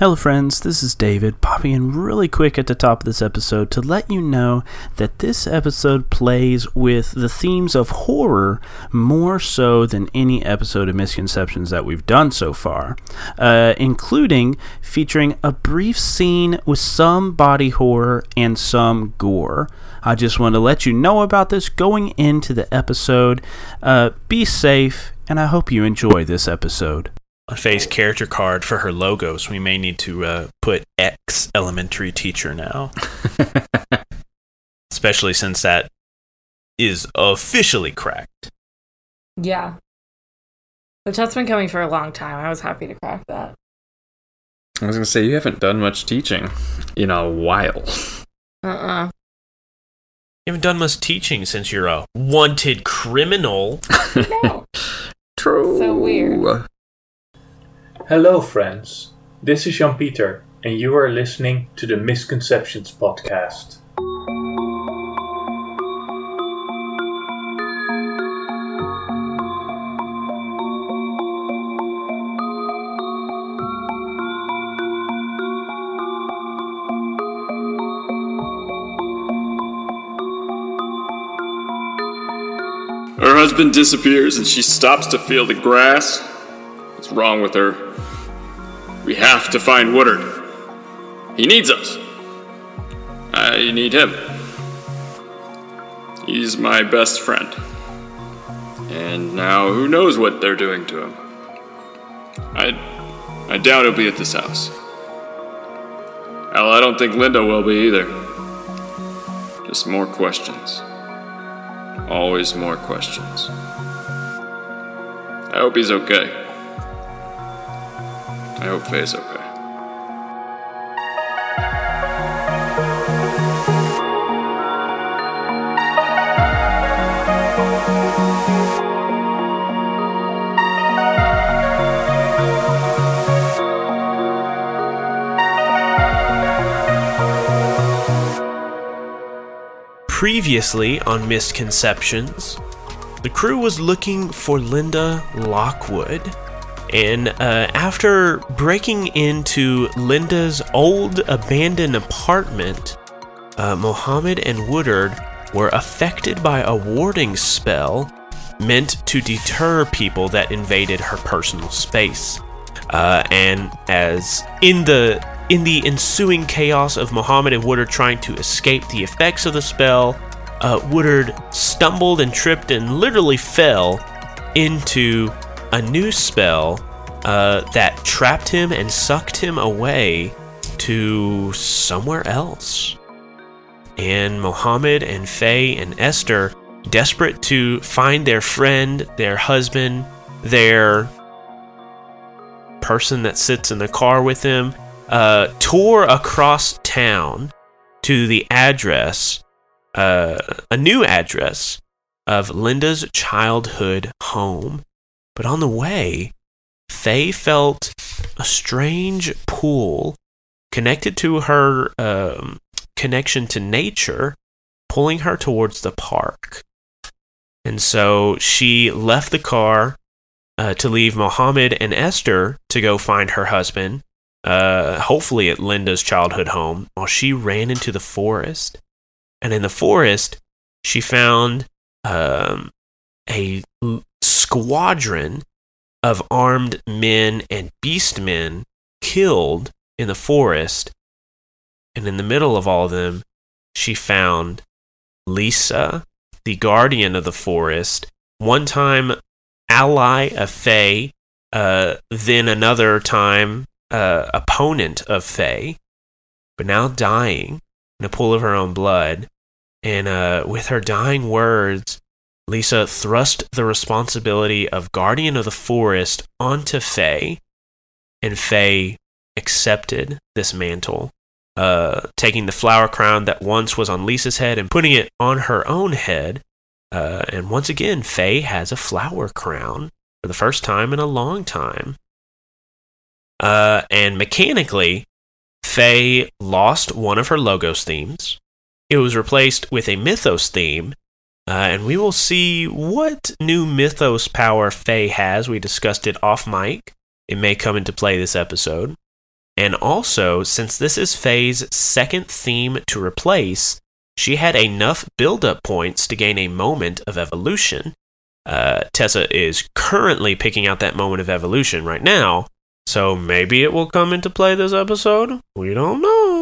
Hello, friends. This is David popping in really quick at the top of this episode to let you know that this episode plays with the themes of horror more so than any episode of Misconceptions that we've done so far, uh, including featuring a brief scene with some body horror and some gore. I just want to let you know about this going into the episode. Uh, be safe, and I hope you enjoy this episode face character card for her logos. We may need to uh, put X elementary teacher now. Especially since that is officially cracked. Yeah. Which that's been coming for a long time. I was happy to crack that. I was gonna say you haven't done much teaching in a while. Uh uh You haven't done much teaching since you're a wanted criminal. No. True. So weird. Hello, friends. This is Jean Peter, and you are listening to the Misconceptions Podcast. Her husband disappears and she stops to feel the grass. What's wrong with her? We have to find Woodard. He needs us. I need him. He's my best friend. And now who knows what they're doing to him? I I doubt he'll be at this house. Hell, I don't think Linda will be either. Just more questions. Always more questions. I hope he's okay. I hope Faye's okay. Previously on Misconceptions, the crew was looking for Linda Lockwood. And uh, after breaking into Linda's old abandoned apartment, uh, Mohammed and Woodard were affected by a warding spell meant to deter people that invaded her personal space. Uh, and as in the in the ensuing chaos of Muhammad and Woodard trying to escape the effects of the spell, uh, Woodard stumbled and tripped and literally fell into a new spell uh, that trapped him and sucked him away to somewhere else. And Mohammed and Faye and Esther, desperate to find their friend, their husband, their person that sits in the car with them, uh, tore across town to the address, uh, a new address of Linda's childhood home. But on the way, Faye felt a strange pull connected to her um, connection to nature, pulling her towards the park. And so she left the car uh, to leave Mohammed and Esther to go find her husband uh, hopefully at Linda's childhood home, while she ran into the forest. And in the forest, she found um, a squadron of armed men and beast men killed in the forest. And in the middle of all of them, she found Lisa, the guardian of the forest, one time ally of Faye, uh, then another time uh, opponent of Faye, but now dying in a pool of her own blood. And uh, with her dying words, Lisa thrust the responsibility of guardian of the forest onto Faye, and Faye accepted this mantle, uh, taking the flower crown that once was on Lisa's head and putting it on her own head. Uh, and once again, Faye has a flower crown for the first time in a long time. Uh, and mechanically, Faye lost one of her Logos themes. It was replaced with a Mythos theme, uh, and we will see what new Mythos power Faye has. We discussed it off mic. It may come into play this episode. And also, since this is Faye's second theme to replace, she had enough build-up points to gain a moment of evolution. Uh, Tessa is currently picking out that moment of evolution right now, so maybe it will come into play this episode. We don't know.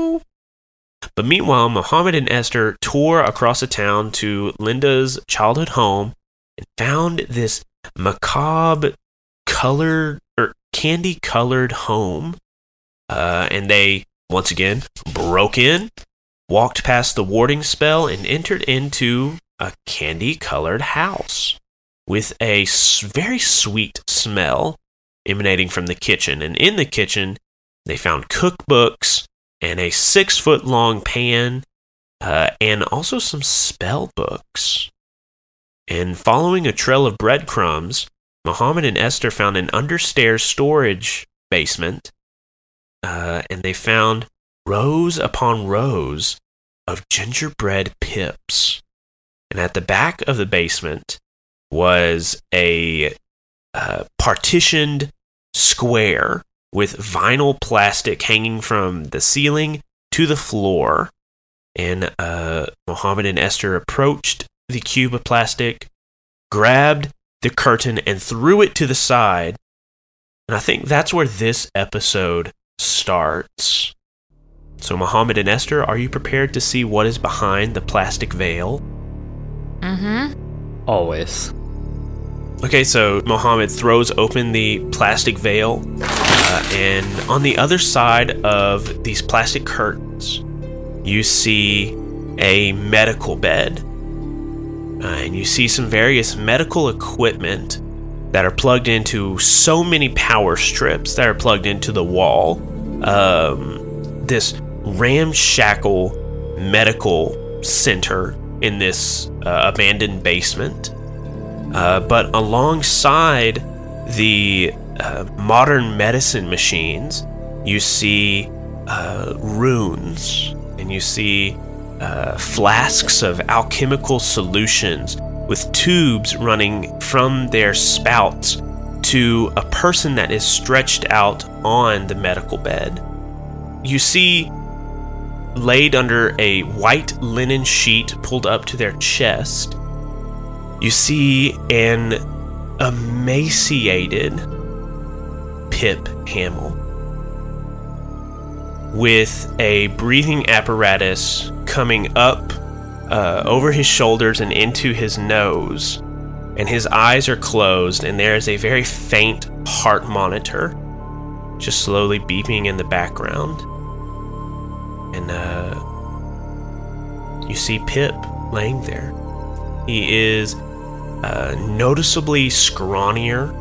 But meanwhile, Mohammed and Esther tour across the town to Linda's childhood home and found this macabre colored or candy colored home. Uh, and they once again broke in, walked past the warding spell, and entered into a candy colored house with a very sweet smell emanating from the kitchen. And in the kitchen, they found cookbooks and a six foot long pan uh, and also some spell books. And following a trail of breadcrumbs, Muhammad and Esther found an understairs storage basement, uh, and they found rows upon rows of gingerbread pips. And at the back of the basement was a uh, partitioned square with vinyl plastic hanging from the ceiling to the floor. And uh, Mohammed and Esther approached the cube of plastic, grabbed the curtain, and threw it to the side. And I think that's where this episode starts. So, Mohammed and Esther, are you prepared to see what is behind the plastic veil? Mm-hmm. Always. Okay, so Mohammed throws open the plastic veil, uh, and on the other side of these plastic curtains, you see a medical bed. Uh, and you see some various medical equipment that are plugged into so many power strips that are plugged into the wall. Um, this ramshackle medical center in this uh, abandoned basement. Uh, but alongside the uh, modern medicine machines, you see uh, runes and you see uh, flasks of alchemical solutions with tubes running from their spouts to a person that is stretched out on the medical bed. You see laid under a white linen sheet pulled up to their chest you see an emaciated Pip Hamill with a breathing apparatus coming up uh, over his shoulders and into his nose, and his eyes are closed, and there is a very faint heart monitor just slowly beeping in the background. And uh, you see Pip laying there. He is uh, noticeably scrawnier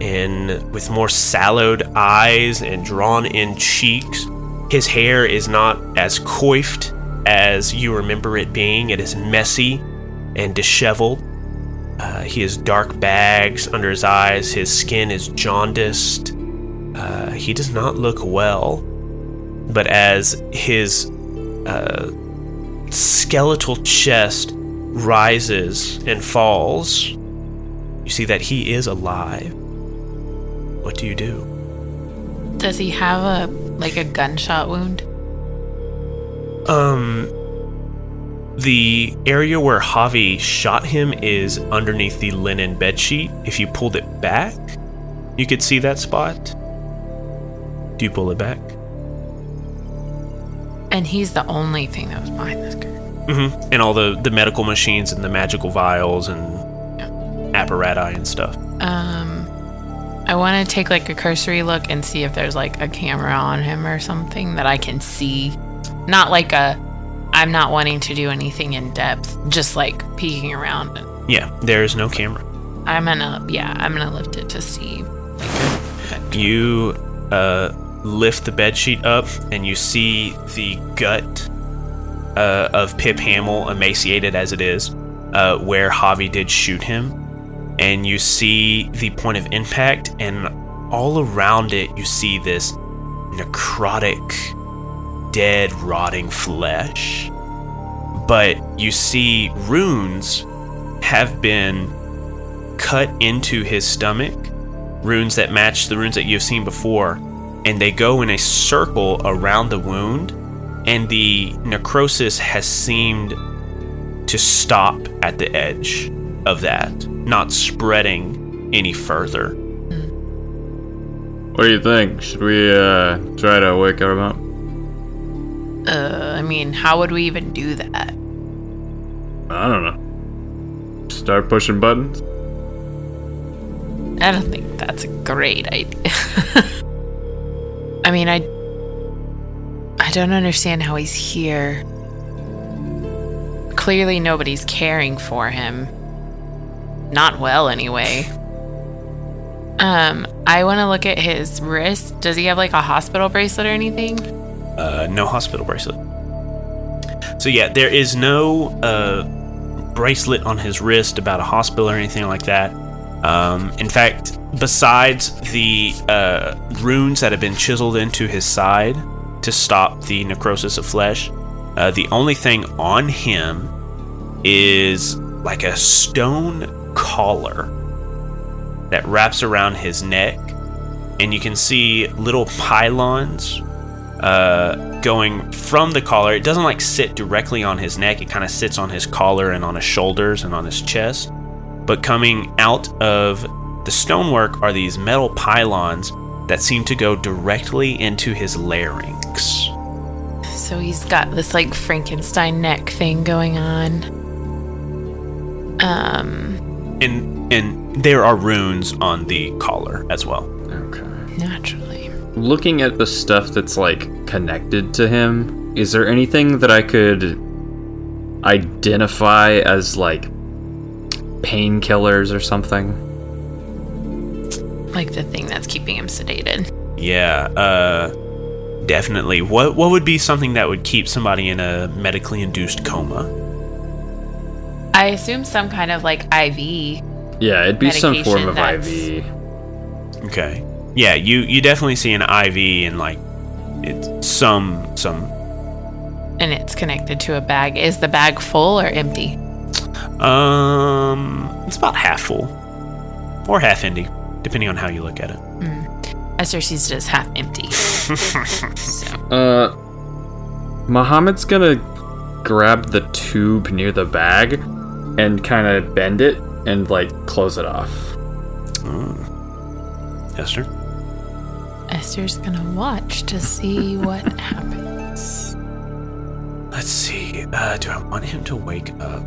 and with more sallowed eyes and drawn in cheeks. His hair is not as coiffed as you remember it being, it is messy and disheveled. Uh, he has dark bags under his eyes, his skin is jaundiced. Uh, he does not look well, but as his uh, skeletal chest rises and falls, you see that he is alive. What do you do? Does he have a like a gunshot wound? Um, the area where Javi shot him is underneath the linen bedsheet. If you pulled it back, you could see that spot. Do you pull it back? And he's the only thing that was behind this curtain. Mm-hmm. And all the the medical machines and the magical vials and apparatus and stuff. Um, I want to take like a cursory look and see if there's like a camera on him or something that I can see. Not like a. I'm not wanting to do anything in depth, just like peeking around. And Yeah, there is no camera. I'm gonna, yeah, I'm gonna lift it to see. Like, You uh, lift the bedsheet up and you see the gut uh, of Pip Hamill, emaciated as it is, uh, where Javi did shoot him. And you see the point of impact, and all around it, you see this necrotic, dead, rotting flesh. But you see runes have been cut into his stomach runes that match the runes that you've seen before. and they go in a circle around the wound, and the necrosis has seemed to stop at the edge of that, not spreading any further. What do you think? Should we uh, try to wake her up? Uh, I mean, how would we even do that? I don't know. Start pushing buttons? I don't think that's a great idea. I mean, I I don't understand how he's here. Clearly nobody's caring for him. Not well anyway. Um, I want to look at his wrist. Does he have like a hospital bracelet or anything? Uh, no hospital bracelet. So yeah, there is no uh, bracelet on his wrist about a hospital or anything like that. Um, in fact, besides the uh, runes that have been chiseled into his side to stop the necrosis of flesh, uh, the only thing on him is like a stone collar that wraps around his neck, and you can see little pylons uh, going from the collar. It doesn't like sit directly on his neck. It kind of sits on his collar and on his shoulders and on his chest. But coming out of the stonework are these metal pylons that seem to go directly into his larynx. So he's got this like Frankenstein neck thing going on. Um, And and there are runes on the collar as well. Okay. naturally. Looking at the stuff that's like connected to him, is there anything that I could identify as like painkillers or something? Like the thing that's keeping him sedated. Yeah, uh definitely. What what would be something that would keep somebody in a medically induced coma? I assume some kind of like IV. Yeah, it'd be some form of that's- IV. Okay. Yeah, you you definitely see an IV and like it's some some and it's connected to a bag. Is the bag full or empty? um it's about half full or half empty depending on how you look at it. Esther sees it as half empty. so, Uh, Muhammad's gonna grab the tube near the bag and kind of bend it and like close it off. Esther? Esther's gonna watch to see what happens. Let's see. Uh, do I want him to wake up?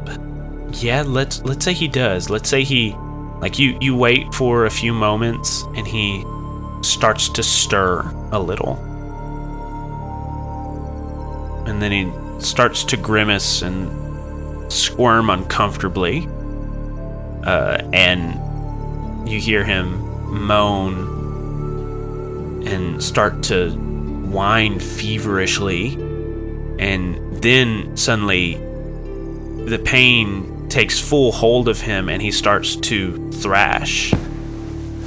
Yeah, let's let's say he does. Let's say he like you you wait for a few moments and he starts to stir a little. And then he starts to grimace and squirm uncomfortably. Uh, and you hear him moan and start to whine feverishly and then suddenly the pain takes full hold of him and he starts to thrash.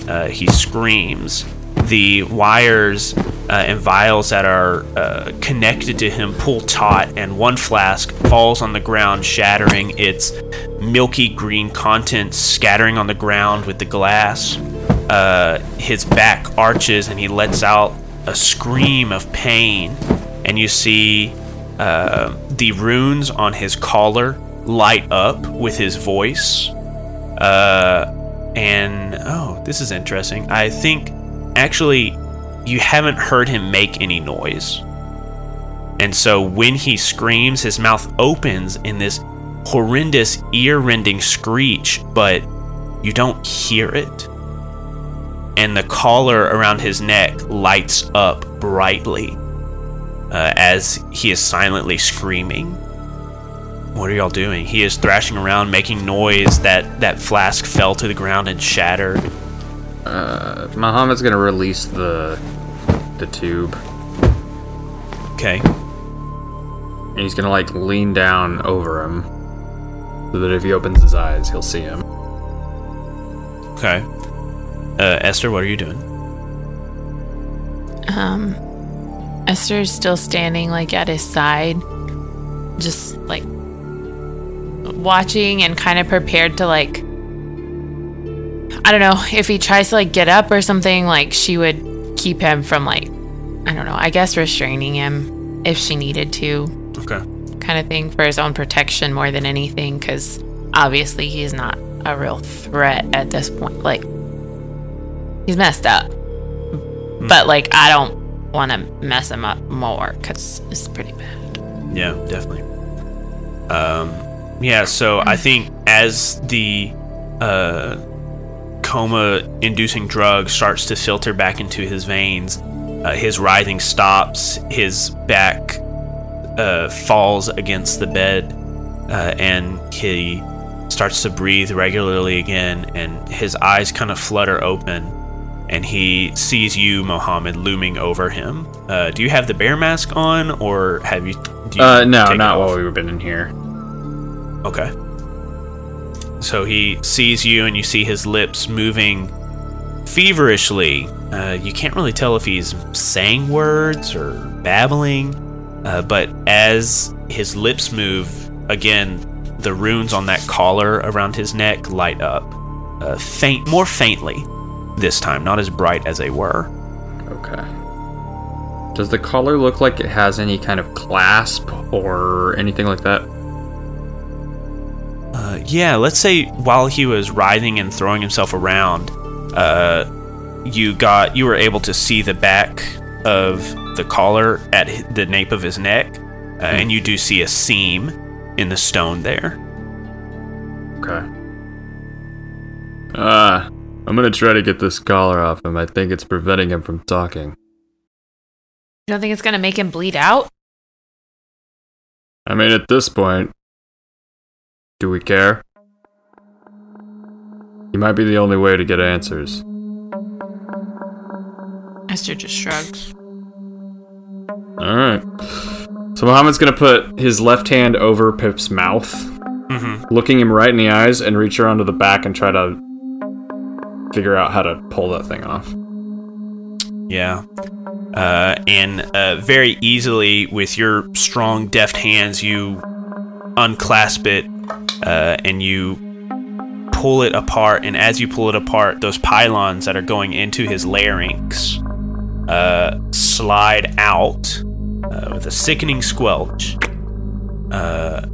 Uh, he screams. The wires uh, and vials that are uh, connected to him pull taut, and one flask falls on the ground, shattering its milky green contents, scattering on the ground with the glass. Uh, his back arches and he lets out a scream of pain, and you see uh, the runes on his collar light up with his voice. Uh, and oh, this is interesting. I think actually you haven't heard him make any noise. And so when he screams, his mouth opens in this horrendous ear rending screech, but you don't hear it. And the collar around his neck lights up brightly uh, as he is silently screaming. What are y'all doing? He is thrashing around, making noise. That that flask fell to the ground and shattered. Uh, Muhammad's gonna release the the tube, Okay. and he's gonna like lean down over him, so that if he opens his eyes, he'll see him. Okay. Uh, Esther, what are you doing? Um, Esther's still standing like at his side, just like watching and kind of prepared to like. I don't know if he tries to like get up or something. Like she would keep him from like I don't know, I guess restraining him if she needed to, Okay. kind of thing, for his own protection more than anything, because obviously he's not a real threat at this point. Like, he's messed up. But, like, I don't want to mess him up more because it's pretty bad. Yeah, definitely. Um, yeah, so I think as the uh, coma inducing drug starts to filter back into his veins, uh, his writhing stops, his back uh, falls against the bed, uh, and he starts to breathe regularly again, and his eyes kind of flutter open. And he sees you, Mohammed, looming over him. Uh, do you have the bear mask on, or have you? Do you Uh, no, not while we've been in here. Okay. So he sees you, and you see his lips moving feverishly. Uh, you can't really tell if he's saying words or babbling, uh, but as his lips move, again, the runes on that collar around his neck light up, uh, faint, more faintly this time, not as bright as they were. Okay. Does the collar look like it has any kind of clasp or anything like that? Uh, yeah, let's say while he was writhing and throwing himself around, uh, you got you were able to see the back of the collar at the nape of his neck, uh, and you do see a seam in the stone there. Okay. Ah, I'm gonna try to get this collar off him. I think it's preventing him from talking. You don't think it's going to make him bleed out? I mean, at this point, do we care? He might be the only way to get answers. Esther just shrugs. Alright. So Muhammad's gonna put his left hand over Pip's mouth, Mm-hmm. looking him right in the eyes, and reach around to the back and try to figure out how to pull that thing off. Yeah. Uh, and uh, very easily, with your strong, deft hands, you unclasp it uh, and you pull it apart. And as you pull it apart, those pylons that are going into his larynx uh, slide out uh, with a sickening squelch. Uh,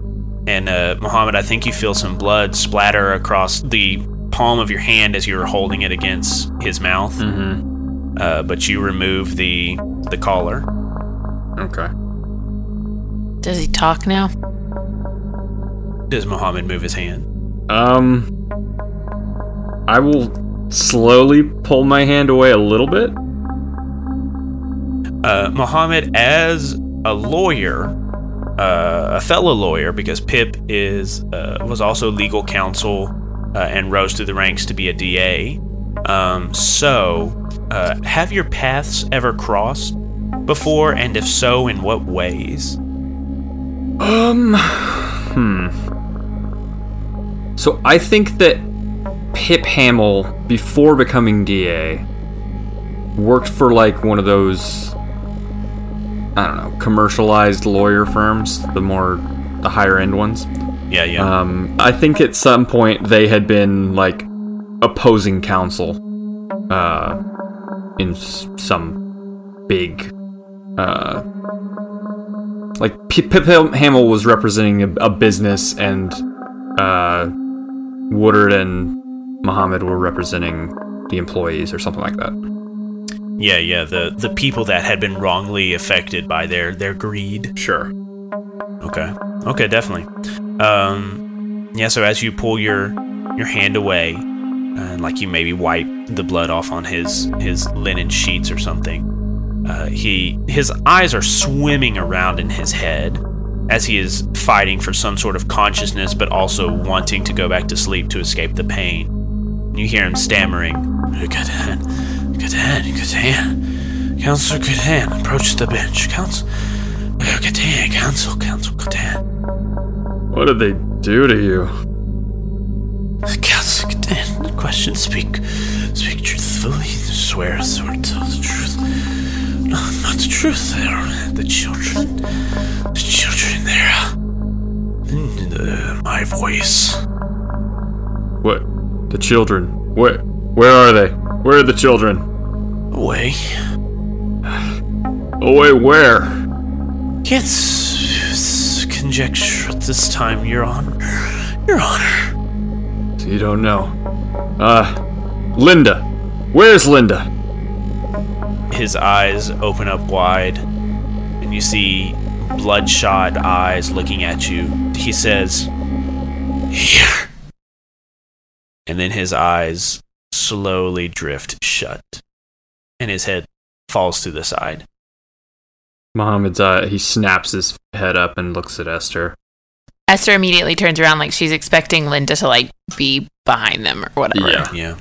and uh, Mohammed, I think you feel some blood splatter across the palm of your hand as you're holding it against his mouth Mm-hmm. uh, but you remove the the collar. Okay. Does he talk now? Does Muhammad move his hand? Um, I will slowly pull my hand away a little bit. Uh, Muhammad, as a lawyer, uh, a fellow lawyer, because Pip is uh, was also legal counsel uh, and rose through the ranks to be a DA. Um, so, uh, have your paths ever crossed before, and if so, in what ways? Um, hmm. So I think that Pip Hamill, before becoming DA, worked for like one of those, I don't know, commercialized lawyer firms, the more, the higher end ones. Yeah, yeah. Um, I think at some point they had been like opposing counsel, uh, in s- some big, uh, like Pip Ham- Hamill was representing a, a business, and uh, Woodard and Muhammad were representing the employees or something like that. yeah, yeah. The the people that had been wrongly affected by their their greed. Sure. Okay. Okay, definitely. Um, yeah. So as you pull your your hand away, and like you maybe wipe the blood off on his his linen sheets or something, uh, he his eyes are swimming around in his head as he is fighting for some sort of consciousness, but also wanting to go back to sleep to escape the pain. You hear him stammering, "Good-hand, Good-hand, Good-hand, Counsel Good-hand, approach the bench, Counsel." Good-hand, Counsel, Counsel, Good-hand. What did they do to you? Counsel Good-hand, question, speak, speak truthfully, swear, swear, tell the truth. No, not the truth, they're the children, the children, they're, in the, my voice. What? The children? Where? Where are they? Where are the children? Away. Away wait, where? It's, it's conjecture at this time, Your Honor. Your Honor. So you don't know. Uh, Linda. Where's Linda? His eyes open up wide, and you see bloodshot eyes looking at you. He says, Here. And then his eyes slowly drift shut, and his head falls to the side. Mohammed's uh, he snaps his head up and looks at Esther. Esther immediately turns around like she's expecting Linda to like be behind them or whatever. Yeah. Yeah.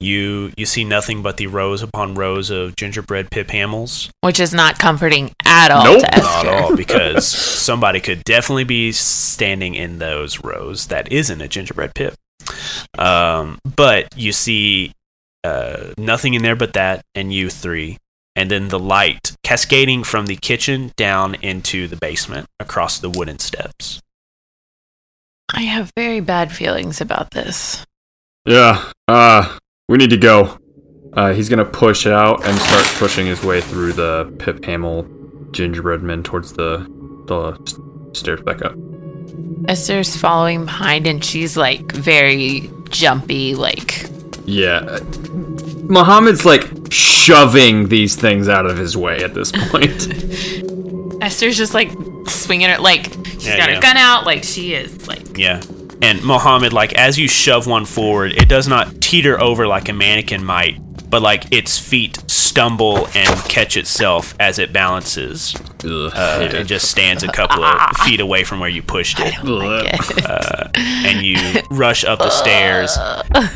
You you see nothing but the rows upon rows of gingerbread Pip Hamills. Which is not comforting at all Nope. to Not at all, because somebody could definitely be standing in those rows that isn't a gingerbread pip. Um, but you see uh, nothing in there but that and you three, and then the light cascading from the kitchen down into the basement across the wooden steps. I have very bad feelings about this. Yeah, uh, we need to go. Uh, he's gonna push out and start pushing his way through the Pip Hamill gingerbread men towards the the stairs back up. Esther's following behind and she's like very jumpy, like Yeah, Mohammed's like shoving these things out of his way at this point. Esther's just like swinging her, like she's Yeah, got yeah. her gun out, like she is like Yeah. And Mohammed, like as you shove one forward, it does not teeter over like a mannequin might, but like its feet stumble and catch itself as it balances. Ugh, Uh, it it. just stands a couple of feet away from where you pushed it. like it. Uh, and you rush up the stairs.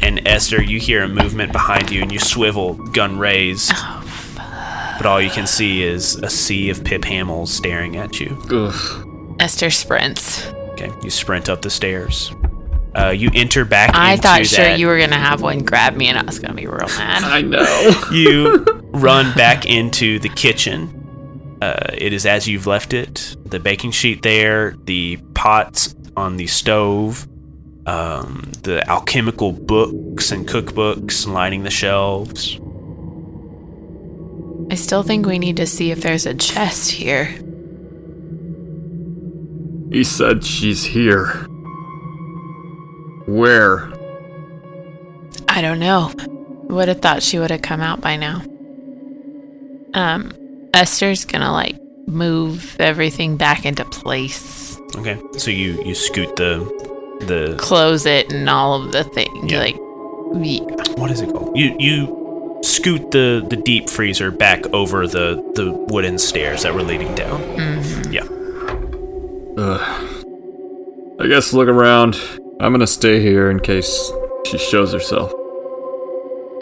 And Esther, you hear a movement behind you, and you swivel, gun raised. But all you can see is a sea of Pip Hamills staring at you. Ugh. Esther sprints. Okay, you sprint up the stairs. Uh, you enter back I into thought sure that. you were gonna have one grab me and I was gonna be real mad. I know. you run back into the kitchen. Uh, it is as you've left it. The baking sheet there, the pots on the stove, um, the alchemical books and cookbooks lining the shelves. I still think we need to see if there's a chest here. He said she's here. Where? I don't know. Would have thought she would have come out by now. Um, Esther's gonna like move everything back into place, Okay, so you you scoot the the close it, and all of the things. Yeah. Like, yeah. what is it called? You you scoot the the deep freezer back over the the wooden stairs that were leading down. Yeah. Ugh. I guess look around. I'm gonna stay here in case she shows herself.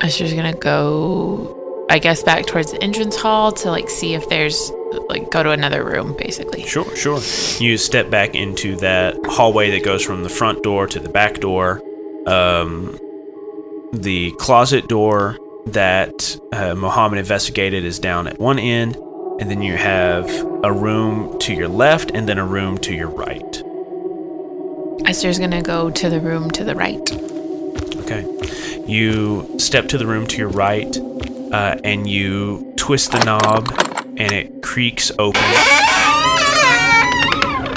Esther's gonna go, I guess, back towards the entrance hall to like see if there's like go to another room, basically. Sure, sure. You step back into that hallway that goes from the front door to the back door. Um, the closet door that uh, Mohammed investigated is down at one end, and then you have a room to your left and then a room to your right. Esther's gonna go to the room to the right. Okay. You step to the room to your right, uh, and you twist the knob, and it creaks open.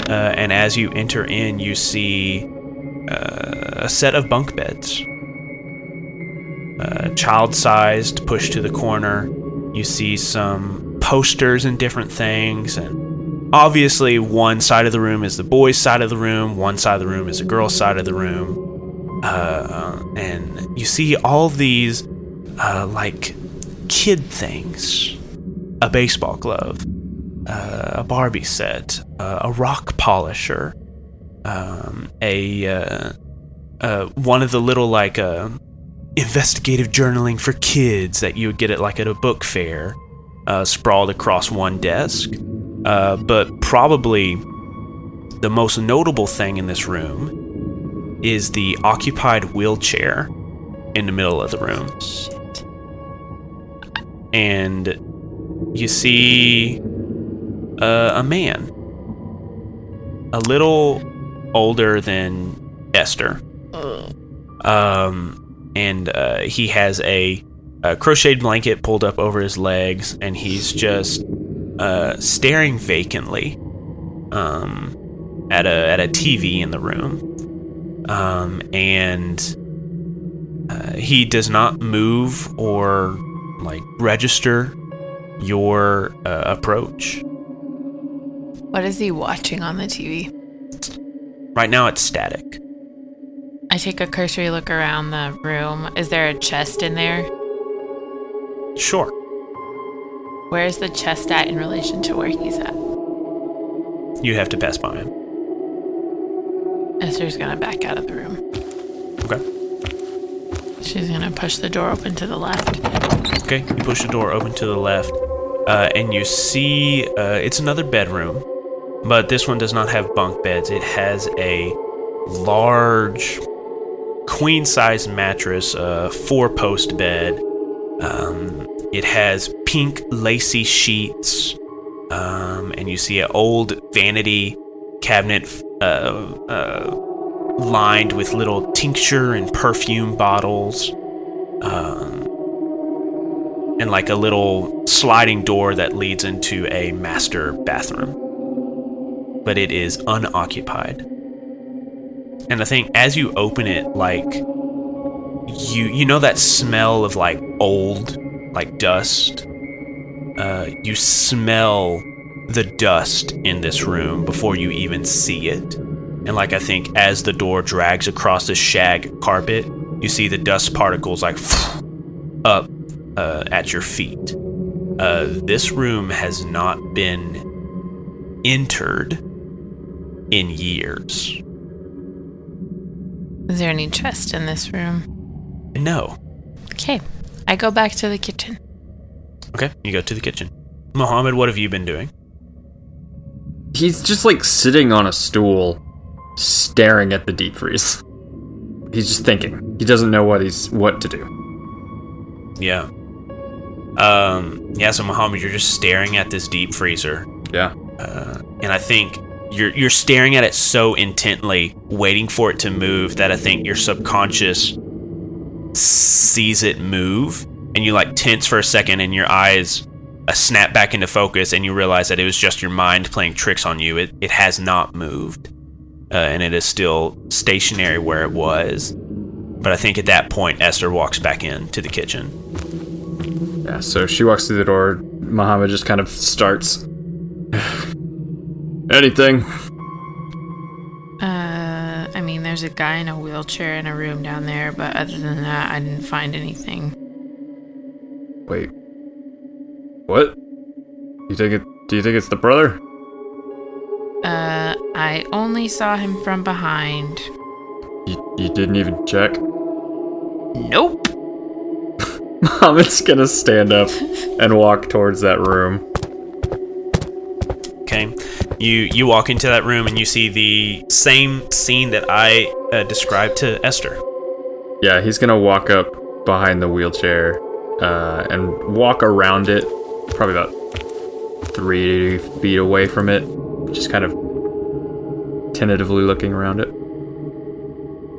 Uh, and as you enter in, you see uh, a set of bunk beds, uh, child-sized, pushed to the corner. You see some posters and different things, and obviously, one side of the room is the boys' side of the room, one side of the room is the girls' side of the room. Uh, and you see all these uh, like kid things. A baseball glove uh, a barbie set uh, a rock polisher um, a uh, uh, one of the little like investigative journaling for kids that you would get at like at a book fair uh, sprawled across one desk uh, but probably the most notable thing in this room is the occupied wheelchair in the middle of the room. And you see uh, a man, a little older than Esther. Um, and uh, he has a, a crocheted blanket pulled up over his legs, and he's just uh, staring vacantly um, at a at a TV in the room, um, and uh, he does not move or like register your uh, approach. What is he watching on the TV? Right now, it's static. I take a cursory look around the room. Is there a chest in there? Sure. Where is the chest at in relation to where he's at? You have to pass by him. Esther's gonna back out of the room. Okay. She's gonna push the door open to the left. Okay. You push the door open to the left, uh, and you see uh, it's another bedroom, but this one does not have bunk beds. It has a large queen size mattress, a four post bed. Um, it has pink lacy sheets, um, and you see an old vanity cabinet uh, uh, lined with little tincture and perfume bottles. Um, and like a little sliding door that leads into a master bathroom. But it is unoccupied. And I think as you open it, like you you know that smell of like old, like dust. Uh, you smell the dust in this room before you even see it. And like I think as the door drags across the shag carpet, you see the dust particles like up uh, at your feet. Uh, this room has not been entered in years. Is there any chest in this room? No. Okay. I go back to the kitchen. Okay, you go to the kitchen. Mohammed, what have you been doing? He's just like sitting on a stool, staring at the deep freeze. He's just thinking. He doesn't know what he's what to do. Yeah. Um. Yeah. So Mohammed, you're just staring at this deep freezer, Yeah. uh, and I think you're you're staring at it so intently, waiting for it to move that I think your subconscious sees it move, and you like tense for a second, and your eyes uh, snap back into focus, and you realize that it was just your mind playing tricks on you. It it has not moved, uh, and it is still stationary where it was. But I think at that point, Esther walks back into the kitchen. Yeah. So she walks through the door. Muhammad just kind of starts. Anything? There's a guy in a wheelchair in a room down there, but other than that, I didn't find anything. Wait. What? You think it? Do you think it's the brother? Uh, I only saw him from behind. You, you didn't even check. Nope. Muhammad's gonna stand up and walk towards that room. Okay, you you walk into that room and you see the same scene that I uh, described to Esther. Yeah, he's gonna walk up behind the wheelchair uh, and walk around it, probably about three feet away from it, just kind of tentatively looking around it.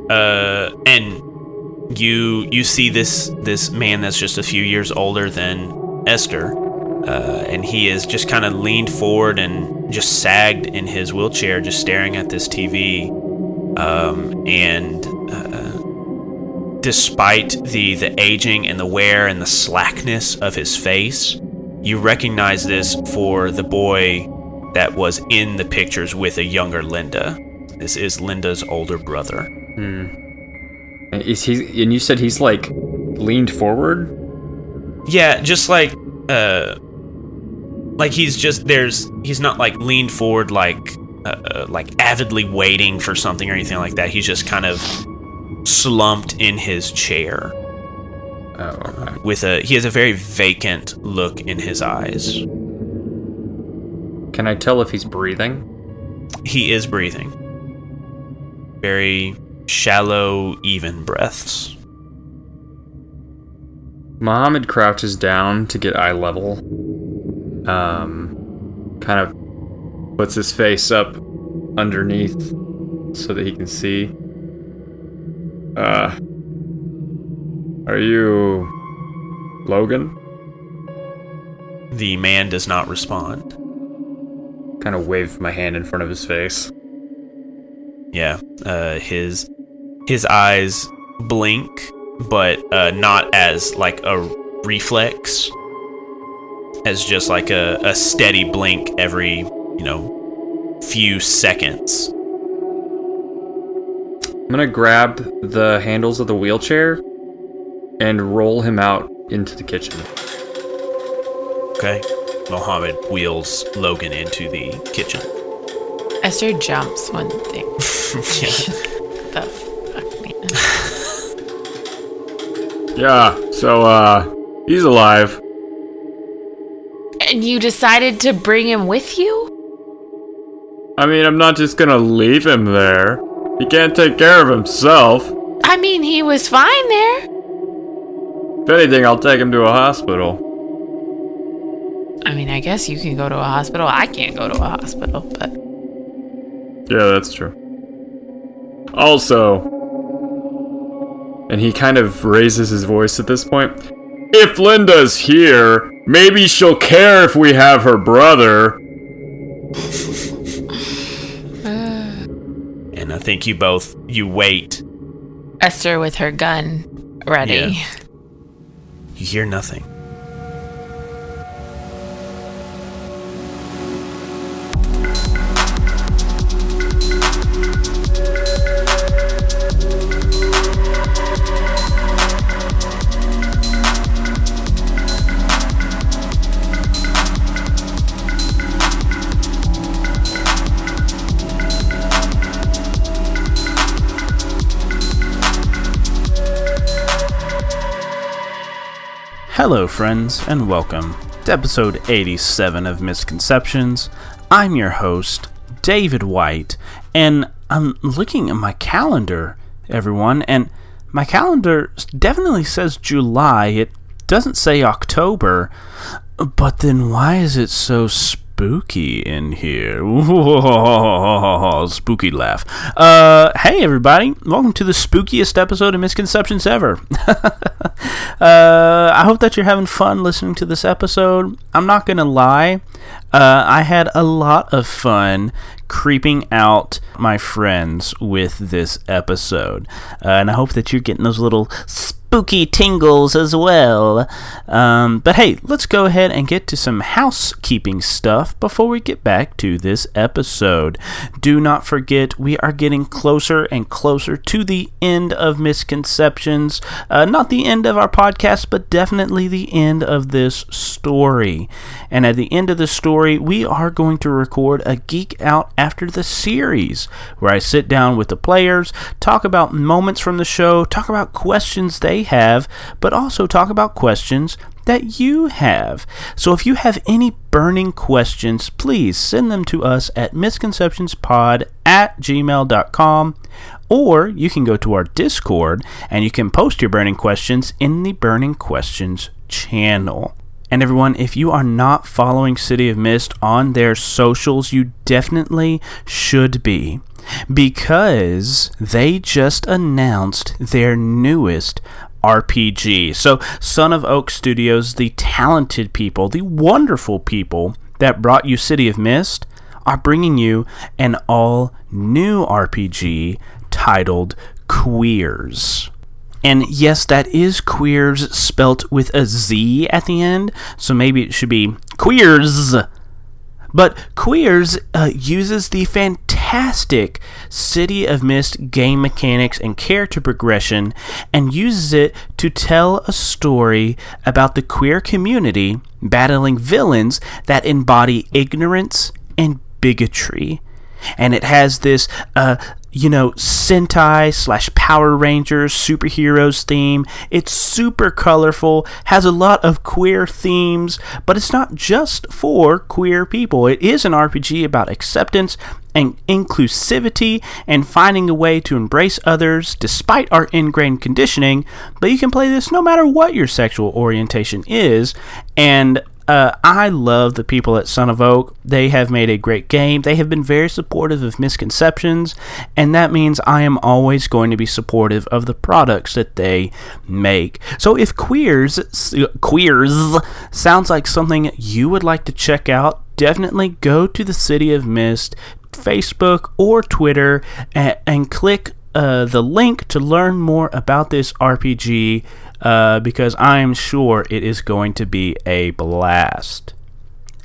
Uh, and you you see this this man that's just a few years older than Esther, uh, and he is just kind of leaned forward and just sagged in his wheelchair, just staring at this TV. Um, and uh, despite the the aging and the wear and the slackness of his face, you recognize this for the boy that was in the pictures with a younger Linda. This is Linda's older brother. And Is he? And you said he's like leaned forward. Yeah, just like uh like he's just there's he's not like leaned forward like uh, uh, like avidly waiting for something or anything like that. He's just kind of slumped in his chair Oh, okay. with a he has a very vacant look in his eyes. Can I tell if he's breathing? He is breathing. Very shallow even breaths. Muhammad crouches down to get eye level. Um, kind of puts his face up underneath so that he can see. Uh, are you Logan? The man does not respond. Kind of waved my hand in front of his face. Yeah, uh, his his eyes blink, but uh, not as like a reflex, as just like a, a steady blink every you know few seconds. I'm gonna grab the handles of the wheelchair and roll him out into the kitchen. Okay, Mohammed wheels Logan into the kitchen. Esther jumps one thing. yeah. the fuck, man. Yeah, so, uh, he's alive. And you decided to bring him with you? I mean, I'm not just gonna leave him there. He can't take care of himself. I mean, he was fine there. If anything, I'll take him to a hospital. I mean, I guess you can go to a hospital. I can't go to a hospital, but Yeah, that's true. Also, and he kind of raises his voice at this point. If Linda's here, maybe she'll care if we have her brother. And I think you both you wait. Esther with her gun ready. Yeah. You hear nothing. Friends, and welcome to episode 87 of Misconceptions. I'm your host, David White, and I'm looking at my calendar, everyone, and my calendar definitely says July. It doesn't say October, but then why is it so spooky in here? spooky laugh. Uh, hey, everybody, welcome to the spookiest episode of Misconceptions ever. Uh, I hope that you're having fun listening to this episode. I'm not going to lie, uh, I had a lot of fun creeping out my friends with this episode. Uh, and I hope that you're getting those little spooky tingles as well. Um, but hey, let's go ahead and get to some housekeeping stuff before we get back to this episode. Do not forget, we are getting closer and closer to the end of Misconceptions. Uh, not the end of our podcast, but definitely the end of this story. And at the end of the story, we are going to record a Geek Out After the Series, where I sit down with the players, talk about moments from the show, talk about questions they have, but also talk about questions that you have. So if you have any burning questions, please send them to us at misconceptionspod at gmail.com or you can go to our Discord and you can post your burning questions in the Burning Questions channel. And everyone, if you are not following City of Mist on their socials, you definitely should be. Because they just announced their newest RPG. So, Son of Oak Studios, the talented people, the wonderful people that brought you City of Mist, are bringing you an all new RPG titled Queerz. And yes, that is queers spelt with a Z at the end, so maybe it should be queers. But Queerz uh, uses the fantastic City of Mist game mechanics and character progression and uses it to tell a story about the queer community battling villains that embody ignorance and bigotry. And it has this, uh, you know, Sentai slash Power Rangers superheroes theme. It's super colorful, has a lot of queer themes, but it's not just for queer people. It is an RPG about acceptance and inclusivity and finding a way to embrace others despite our ingrained conditioning. But you can play this no matter what your sexual orientation is. And uh, I love the people at Son of Oak. They have made a great game. They have been very supportive of misconceptions, and that means I am always going to be supportive of the products that they make. So if queers queers sounds like something you would like to check out, definitely go to the City of Mist Facebook or Twitter and, and click uh, the link to learn more about this RPG uh, because I'm sure it is going to be a blast.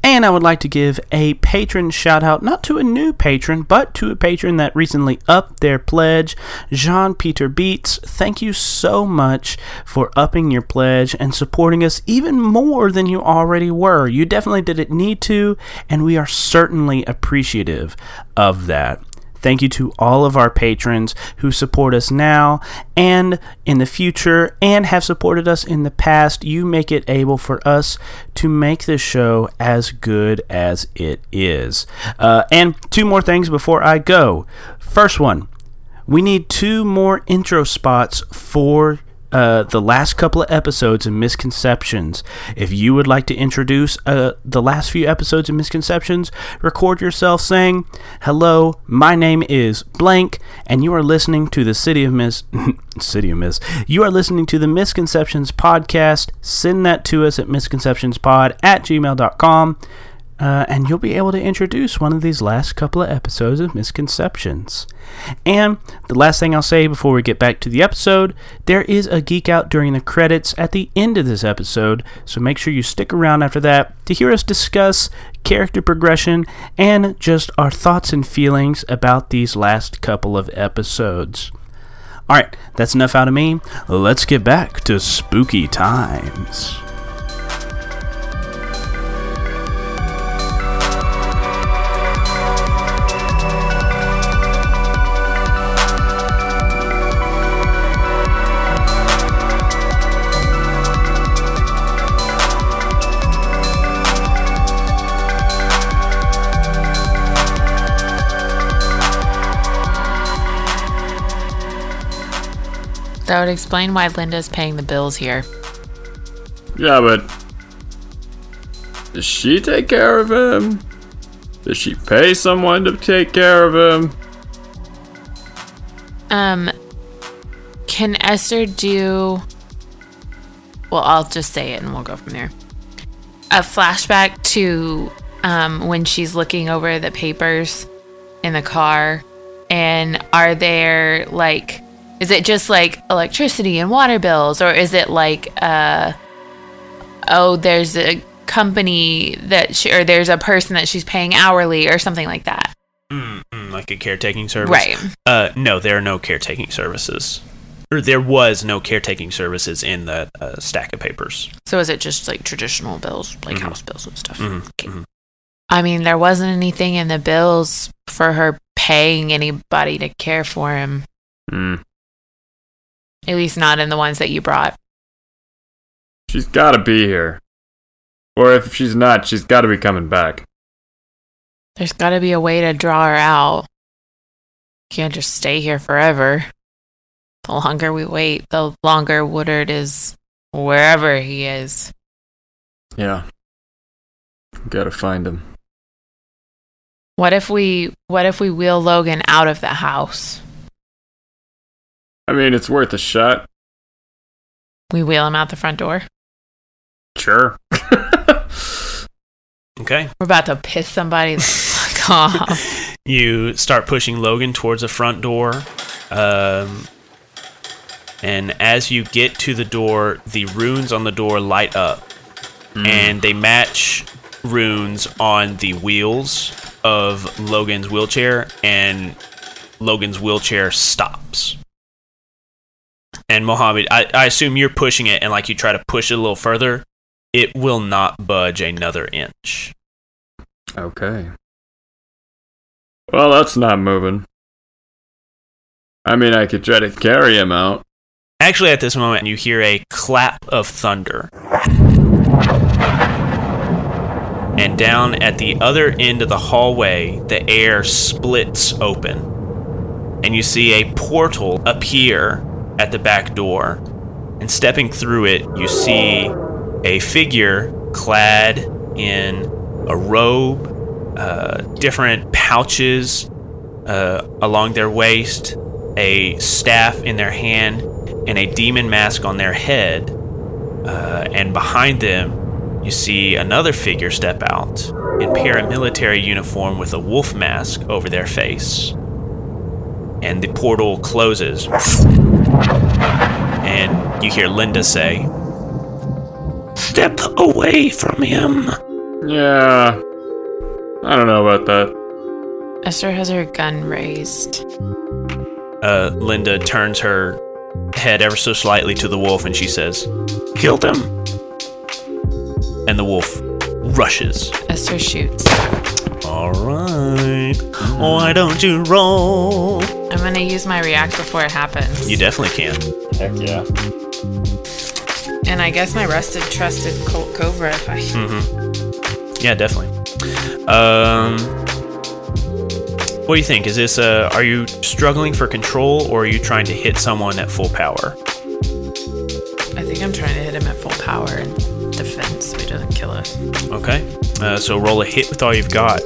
And I would like to give a patron shout out, not to a new patron, but to a patron that recently upped their pledge, Jean Peter Beats. Thank you so much for upping your pledge and supporting us even more than you already were. You definitely didn't need to, and we are certainly appreciative of that. Thank you to all of our patrons who support us now and in the future and have supported us in the past. You make it able for us to make this show as good as it is. Uh, and two more things before I go. First one, we need two more intro spots for uh, the last couple of episodes of Misconceptions. If you would like to introduce uh, the last few episodes of Misconceptions, record yourself saying, Hello, my name is blank, and you are listening to the City of Mis. City of Mis. You are listening to the Misconceptions podcast. Send that to us at misconceptionspod at gmail.com. Uh, and you'll be able to introduce one of these last couple of episodes of Misconceptions. And the last thing I'll say before we get back to the episode there is a geek out during the credits at the end of this episode, so make sure you stick around after that to hear us discuss character progression and just our thoughts and feelings about these last couple of episodes. Alright, that's enough out of me. Let's get back to spooky times. That would explain why Linda's paying the bills here. Yeah, but does she take care of him? Does she pay someone to take care of him? Um, can Esther do? Well, I'll just say it and we'll go from there. A flashback to um, when she's looking over the papers in the car, and are there like, is it just like electricity and water bills, or is it like, uh, oh, there's a company that she, or there's a person that she's paying hourly or something like that? Mm, mm, like a caretaking service. Right. Uh, no, there are no caretaking services. Or there was no caretaking services in the uh, stack of papers. So is it just like traditional bills, like Mhm. house bills and stuff? Mhm, Okay. mhm. I mean, there wasn't anything in the bills for her paying anybody to care for him. Hmm. At least not in the ones that you brought. She's gotta be here. Or if she's not, she's gotta be coming back. There's got to be a way to draw her out. Can't just stay here forever. The longer we wait, the longer Woodard is wherever he is. Yeah. Gotta find him. What if we what if we wheel Logan out of the house? I mean, it's worth a shot. We wheel him out the front door? Sure. Okay. We're about to piss somebody the fuck off. You start pushing Logan towards the front door. Um, and as you get to the door, the runes on the door light up. And they match runes on the wheels of Logan's wheelchair, and Logan's wheelchair stops. And Mohammed, I, I assume you're pushing it, and like you try to push it a little further, it will not budge another inch. Okay. Well, that's not moving. I mean, I could try to carry him out. Actually, at this moment, you hear a clap of thunder. And down at the other end of the hallway, the air splits open. And you see a portal appear at the back door. And stepping through it, you see a figure clad in a robe, uh, different pouches uh, along their waist, a staff in their hand, and a demon mask on their head. Uh, and behind them, you see another figure step out in paramilitary uniform with a wolf mask over their face. And the portal closes. And you hear Linda say, Step away from him. Yeah. I don't know about that. Esther has her gun raised. Uh, Linda turns her head ever so slightly to the wolf and she says, Kill them. And the wolf rushes. Esther shoots. All right. Why don't you roll? I'm gonna use my react before it happens. You definitely can. Heck yeah. And I guess my rusted, trusted Colt Cobra if I. Yeah, definitely. Um, what do you think? Is this uh, are you struggling for control or are you trying to hit someone at full power? I think I'm trying to hit him at full power and defense so he doesn't kill us. Okay. Uh, so roll a hit with all you've got.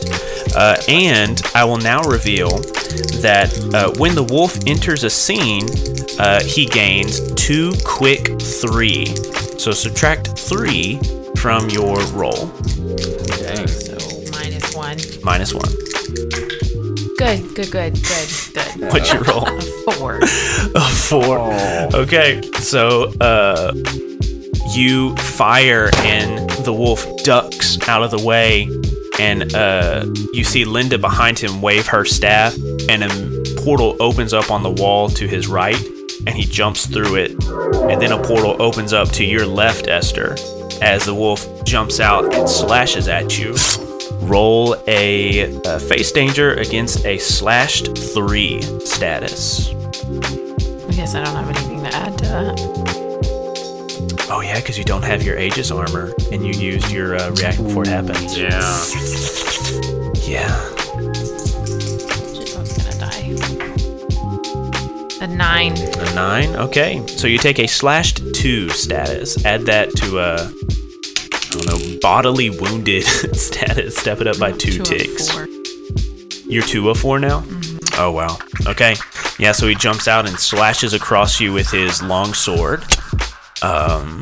Uh, and I will now reveal that uh, when the wolf enters a scene, uh, he gains too quick three. So subtract three from your roll. Dang. So minus one. Minus one. Good, good, good, good, good. What's your roll? A four. A four. Okay, so uh, you fire and the wolf ducks out of the way, and uh, you see Linda behind him wave her staff, and a portal opens up on the wall to his right, and he jumps through it, and then a portal opens up to your left, Esther, as the wolf jumps out and slashes at you. Roll a, uh face danger against a slashed three status. I guess I don't have anything to add to that. Oh yeah, because you don't have your Aegis armor, and you used your uh, react before it happens. Yeah. Yeah. Shit, I was gonna die. A nine. A nine. Okay, so you take a slashed two status. Add that to a, I don't know, bodily wounded status. Step it up by two, Two ticks. You're two of four now. Oh wow. Okay. Yeah. So he jumps out and slashes across you with his long sword. Um,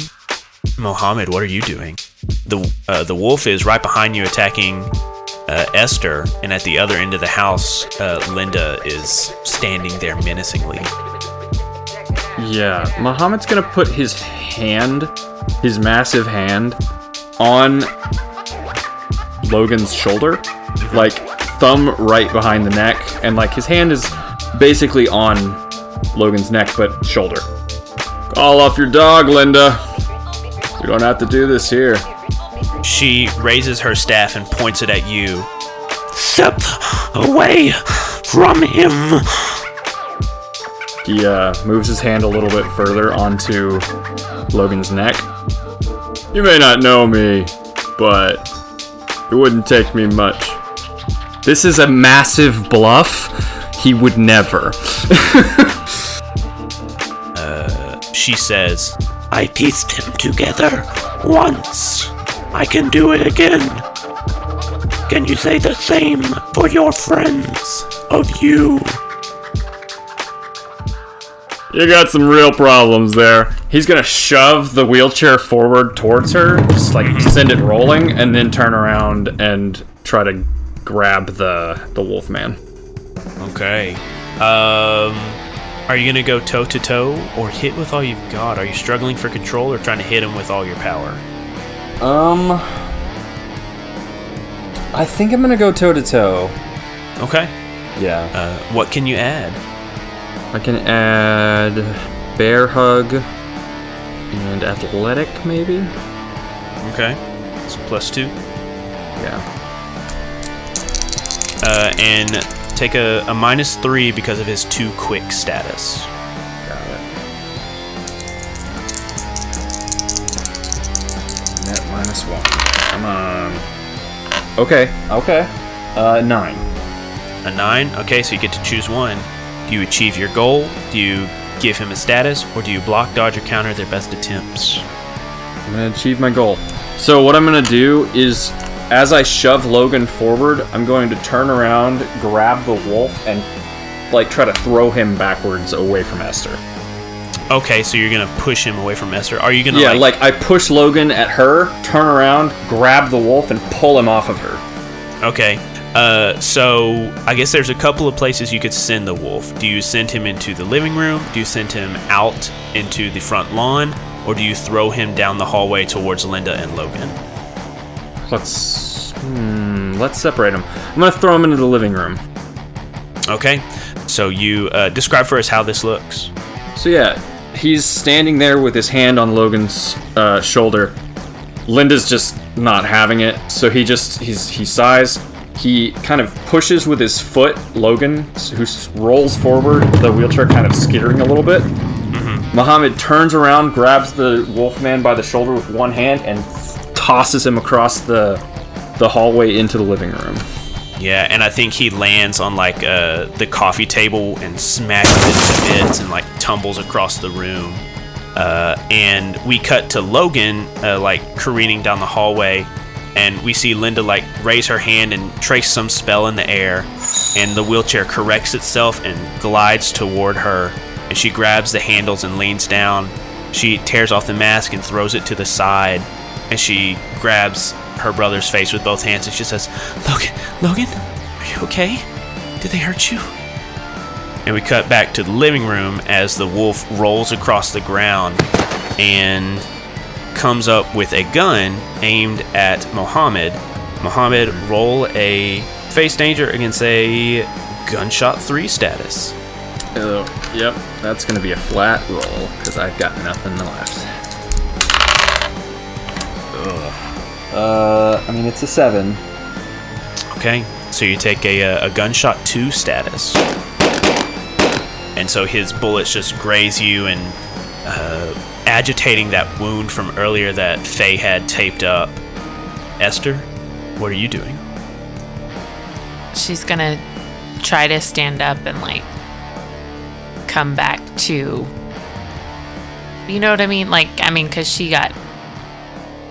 Mohammed, what are you doing? The uh, the wolf is right behind you, attacking uh, Esther, and at the other end of the house, uh, Linda is standing there menacingly. Yeah. Mohammed's gonna put his hand, his massive hand, on Logan's shoulder. Like, thumb right behind the neck. And, like, his hand is basically on Logan's neck, but shoulder. Call off your dog, Linda. You don't have to do this here. She raises her staff and points it at you. Step away from him. He uh, moves his hand a little bit further onto Logan's neck. You may not know me, but it wouldn't take me much. This is a massive bluff. He would never. She says, I pieced him together once. I can do it again. Can you say the same for your friends of you? You got some real problems there. He's gonna shove the wheelchair forward towards her, just like send it rolling, and then turn around and try to grab the the wolf man. Okay. Um, are you gonna go toe to toe or hit with all you've got? Are you struggling for control or trying to hit him with all your power? Um, I think I'm gonna go toe to toe. Okay. Yeah. Uh, what can you add? I can add bear hug and athletic, maybe. Okay. So plus two. Yeah. Uh, and take a, a minus three because of his too quick status. Got it. Net minus one. Come on. Okay. Okay. Uh, nine. A nine? Okay, so you get to choose one. Do you achieve your goal? Do you give him a status? Or do you block, dodge, or counter their best attempts? I'm gonna achieve my goal. So what I'm gonna do is, as I shove Logan forward, I'm going to turn around, grab the wolf, and like try to throw him backwards away from Esther. Okay, so you're gonna push him away from Esther. Are you gonna Yeah, like, like I push Logan at her, turn around, grab the wolf, and pull him off of her. Okay. Uh, so I guess there's a couple of places you could send the wolf. Do you send him into the living room? Do you send him out into the front lawn? Or do you throw him down the hallway towards Linda and Logan? Let's hmm, let's separate them. I'm gonna throw them into the living room. Okay. So you uh, describe for us how this looks. So yeah, he's standing there with his hand on Logan's uh, shoulder. Linda's just not having it, so he just he's he sighs. He kind of pushes with his foot Logan, who rolls forward, the wheelchair kind of skittering a little bit. Mohammed turns around, grabs the wolfman by the shoulder with one hand, and tosses him across the the hallway into the living room. Yeah, and I think he lands on like uh, the coffee table and smashes it to bits and like tumbles across the room. Uh, and we cut to Logan uh, like careening down the hallway, and we see Linda like raise her hand and trace some spell in the air, and the wheelchair corrects itself and glides toward her, and she grabs the handles and leans down. She tears off the mask and throws it to the side, and she grabs her brother's face with both hands and she says, Logan, Logan, are you okay? Did they hurt you? And we cut back to the living room as the wolf rolls across the ground and comes up with a gun aimed at Mohammed. Mohammed, roll a face danger against a gunshot three status. Oh, yep, that's gonna be a flat roll because I've got nothing left. Uh, I mean it's a seven. Okay, so you take a, uh, a gunshot two status. And so his bullets just graze you and uh, agitating that wound from earlier that Faye had taped up. Esther, what are you doing? She's gonna try to stand up and like come back to. You know what I mean? Like, I mean, because she got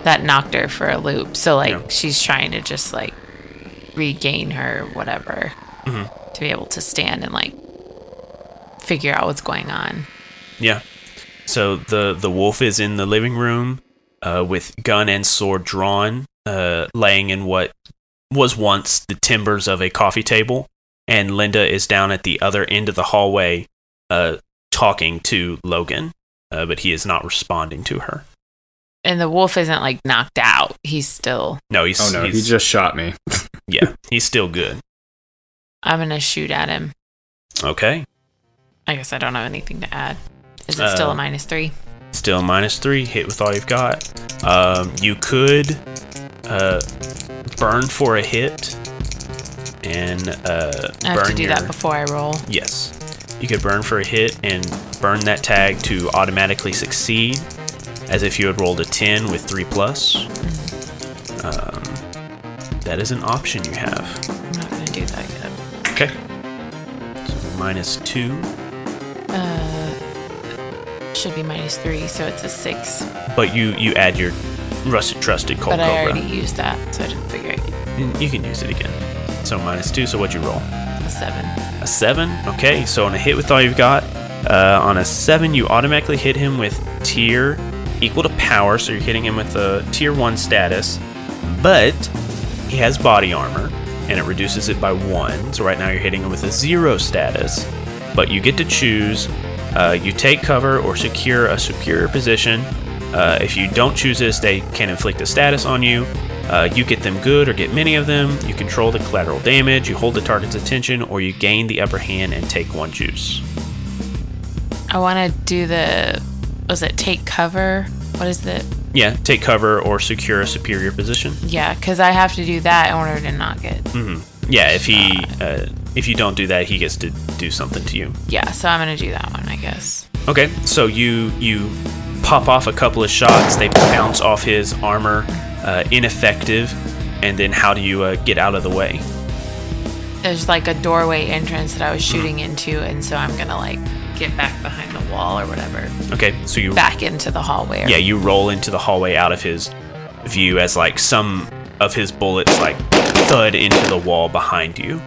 that knocked her for a loop. So, like, Yeah. she's trying to just like regain her whatever Mm-hmm. to be able to stand and like figure out what's going on. Yeah. So the the wolf is in the living room uh, with gun and sword drawn, uh, laying in what was once the timbers of a coffee table, and Linda is down at the other end of the hallway, uh, talking to Logan, uh, but he is not responding to her. And the wolf isn't like knocked out. He's still. No, he's Oh no, he's, he just shot me. yeah, he's still good. I'm gonna shoot at him. Okay, I guess I don't have anything to add. Is it still Uh, a minus three? still minus three. Hit with all you've got. Um, you could uh, burn for a hit and uh, I have burn to do your, that before I roll. Yes. You could burn for a hit and burn that tag to automatically succeed, as if you had rolled a 10 with 3 plus. Um, that is an option you have. I'm not gonna do that yet. Okay. So minus 2, Uh, should be minus three, so it's a six. but you, you add your rusted trusted Colt but I cobra. already used that, so I didn't figure it. And You can use it again. So minus 2, so what'd you roll? A seven. A seven. Okay, so on a hit with all you've got, uh, on a seven, you automatically hit him with tier equal to power, so you're hitting him with a tier one status. But he has body armor, and it reduces it by one. So right now you're hitting him with a zero status. But you get to choose. Uh, you take cover or secure a superior position. Uh, if you don't choose this, they can inflict a status on you. Uh, you get them good or get many of them. You control the collateral damage. You hold the target's attention, or you gain the upper hand and take one juice. I want to do the. Was it take cover? What is it? Yeah, take cover or secure a superior position. Yeah, because I have to do that in order to not get. hmm Yeah, if he uh, if you don't do that, he gets to do something to you. Yeah, so I'm gonna do that one, I guess. Okay, so you you pop off a couple of shots. They bounce off his armor, uh, ineffective. And then how do you uh, get out of the way? There's like a doorway entrance that I was shooting into, and so I'm gonna like get back behind the wall or whatever, Okay, so you back into the hallway. Or, yeah you roll into the hallway out of his view as like some of his bullets like thud into the wall behind you.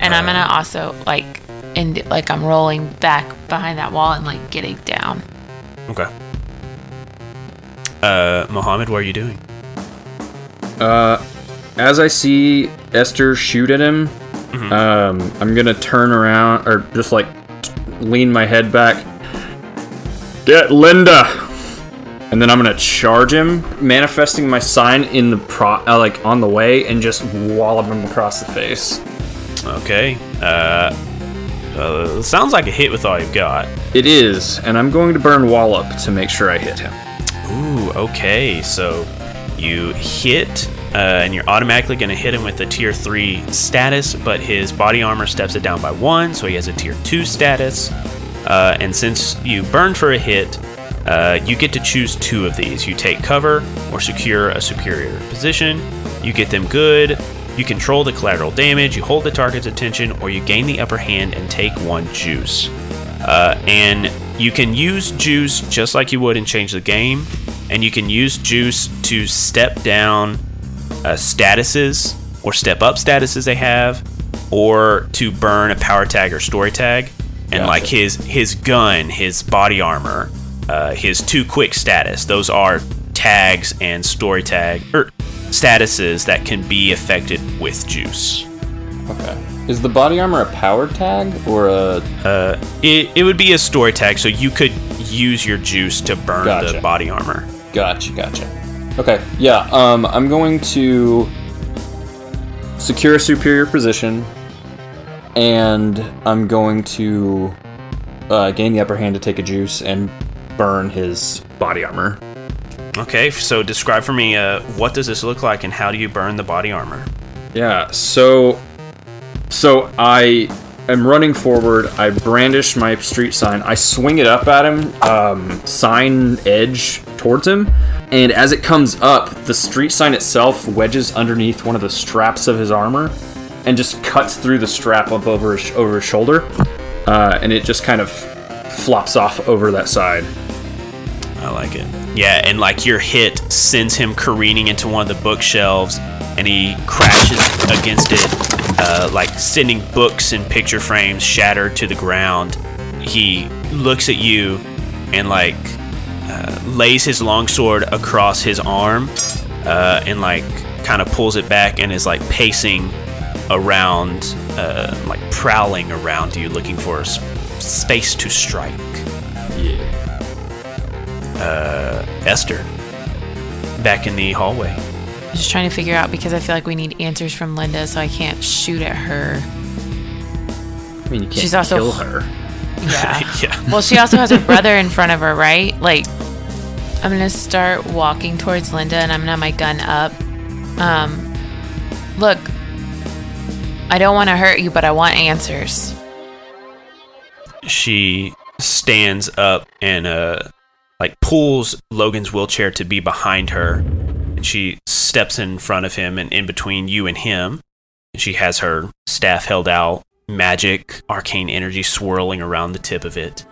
And I'm gonna also like, and like I'm rolling back behind that wall and like getting down. Okay. Uh, Mohammed, what are you doing? Uh, as I see Esther shoot at him, um, I'm gonna turn around or just like lean my head back. Get Linda, and then I'm gonna charge him, manifesting my sign in the pro, uh, like on the way, and just wallop him across the face. Okay. Uh, uh, sounds like a hit with all you've got. It is, and I'm going to burn Wallop to make sure I hit him. Ooh, okay. So you hit, uh, and you're automatically going to hit him with a tier 3 status, but his body armor steps it down by 1, so he has a tier 2 status. Uh, and since you burn for a hit, uh, you get to choose two of these. You take cover or secure a superior position. You get them good. You control the collateral damage. You hold the target's attention, or you gain the upper hand and take one juice. Uh, and you can use juice just like you would in Change the Game, and you can use juice to step down uh, statuses or step up statuses they have, or to burn a power tag or story tag. And Gotcha. like his his gun, his body armor, uh, his too quick status, those are tags and story tag or statuses that can be affected with juice. Okay. Is the body armor a power tag or a? Uh, it, it would be a story tag, so you could use your juice to burn the body armor. Gotcha, gotcha. Okay, yeah. Um, I'm going to secure a superior position, and I'm going to uh, gain the upper hand to take a juice and burn his body armor. Okay, so describe for me uh, what does this look like and how do you burn the body armor? Yeah. So, so I am running forward. I brandish my street sign. I swing it up at him, um, sign edge towards him, and as it comes up, the street sign itself wedges underneath one of the straps of his armor, and just cuts through the strap up over his, over his shoulder, uh, and it just kind of flops off over that side. I like it. Yeah, and like your hit sends him careening into one of the bookshelves, and he crashes against it, uh, like sending books and picture frames shattered to the ground. He looks at you and like uh, lays his longsword across his arm, uh, and like kind of pulls it back and is like pacing around, uh, like prowling around you, looking for a s- space to strike. Yeah. uh, Esther back in the hallway. I'm just trying to figure out because I feel like we need answers from Linda, so I can't shoot at her. I mean, you can't She's also- kill her. Yeah. yeah. well, she also has her brother in front of her, right? Like, I'm gonna start walking towards Linda, and I'm gonna have my gun up. Um, look, I don't want to hurt you, but I want answers. She stands up and uh like pulls Logan's wheelchair to be behind her and she steps in front of him and in between you and him. She has her staff held out, magic arcane energy swirling around the tip of it.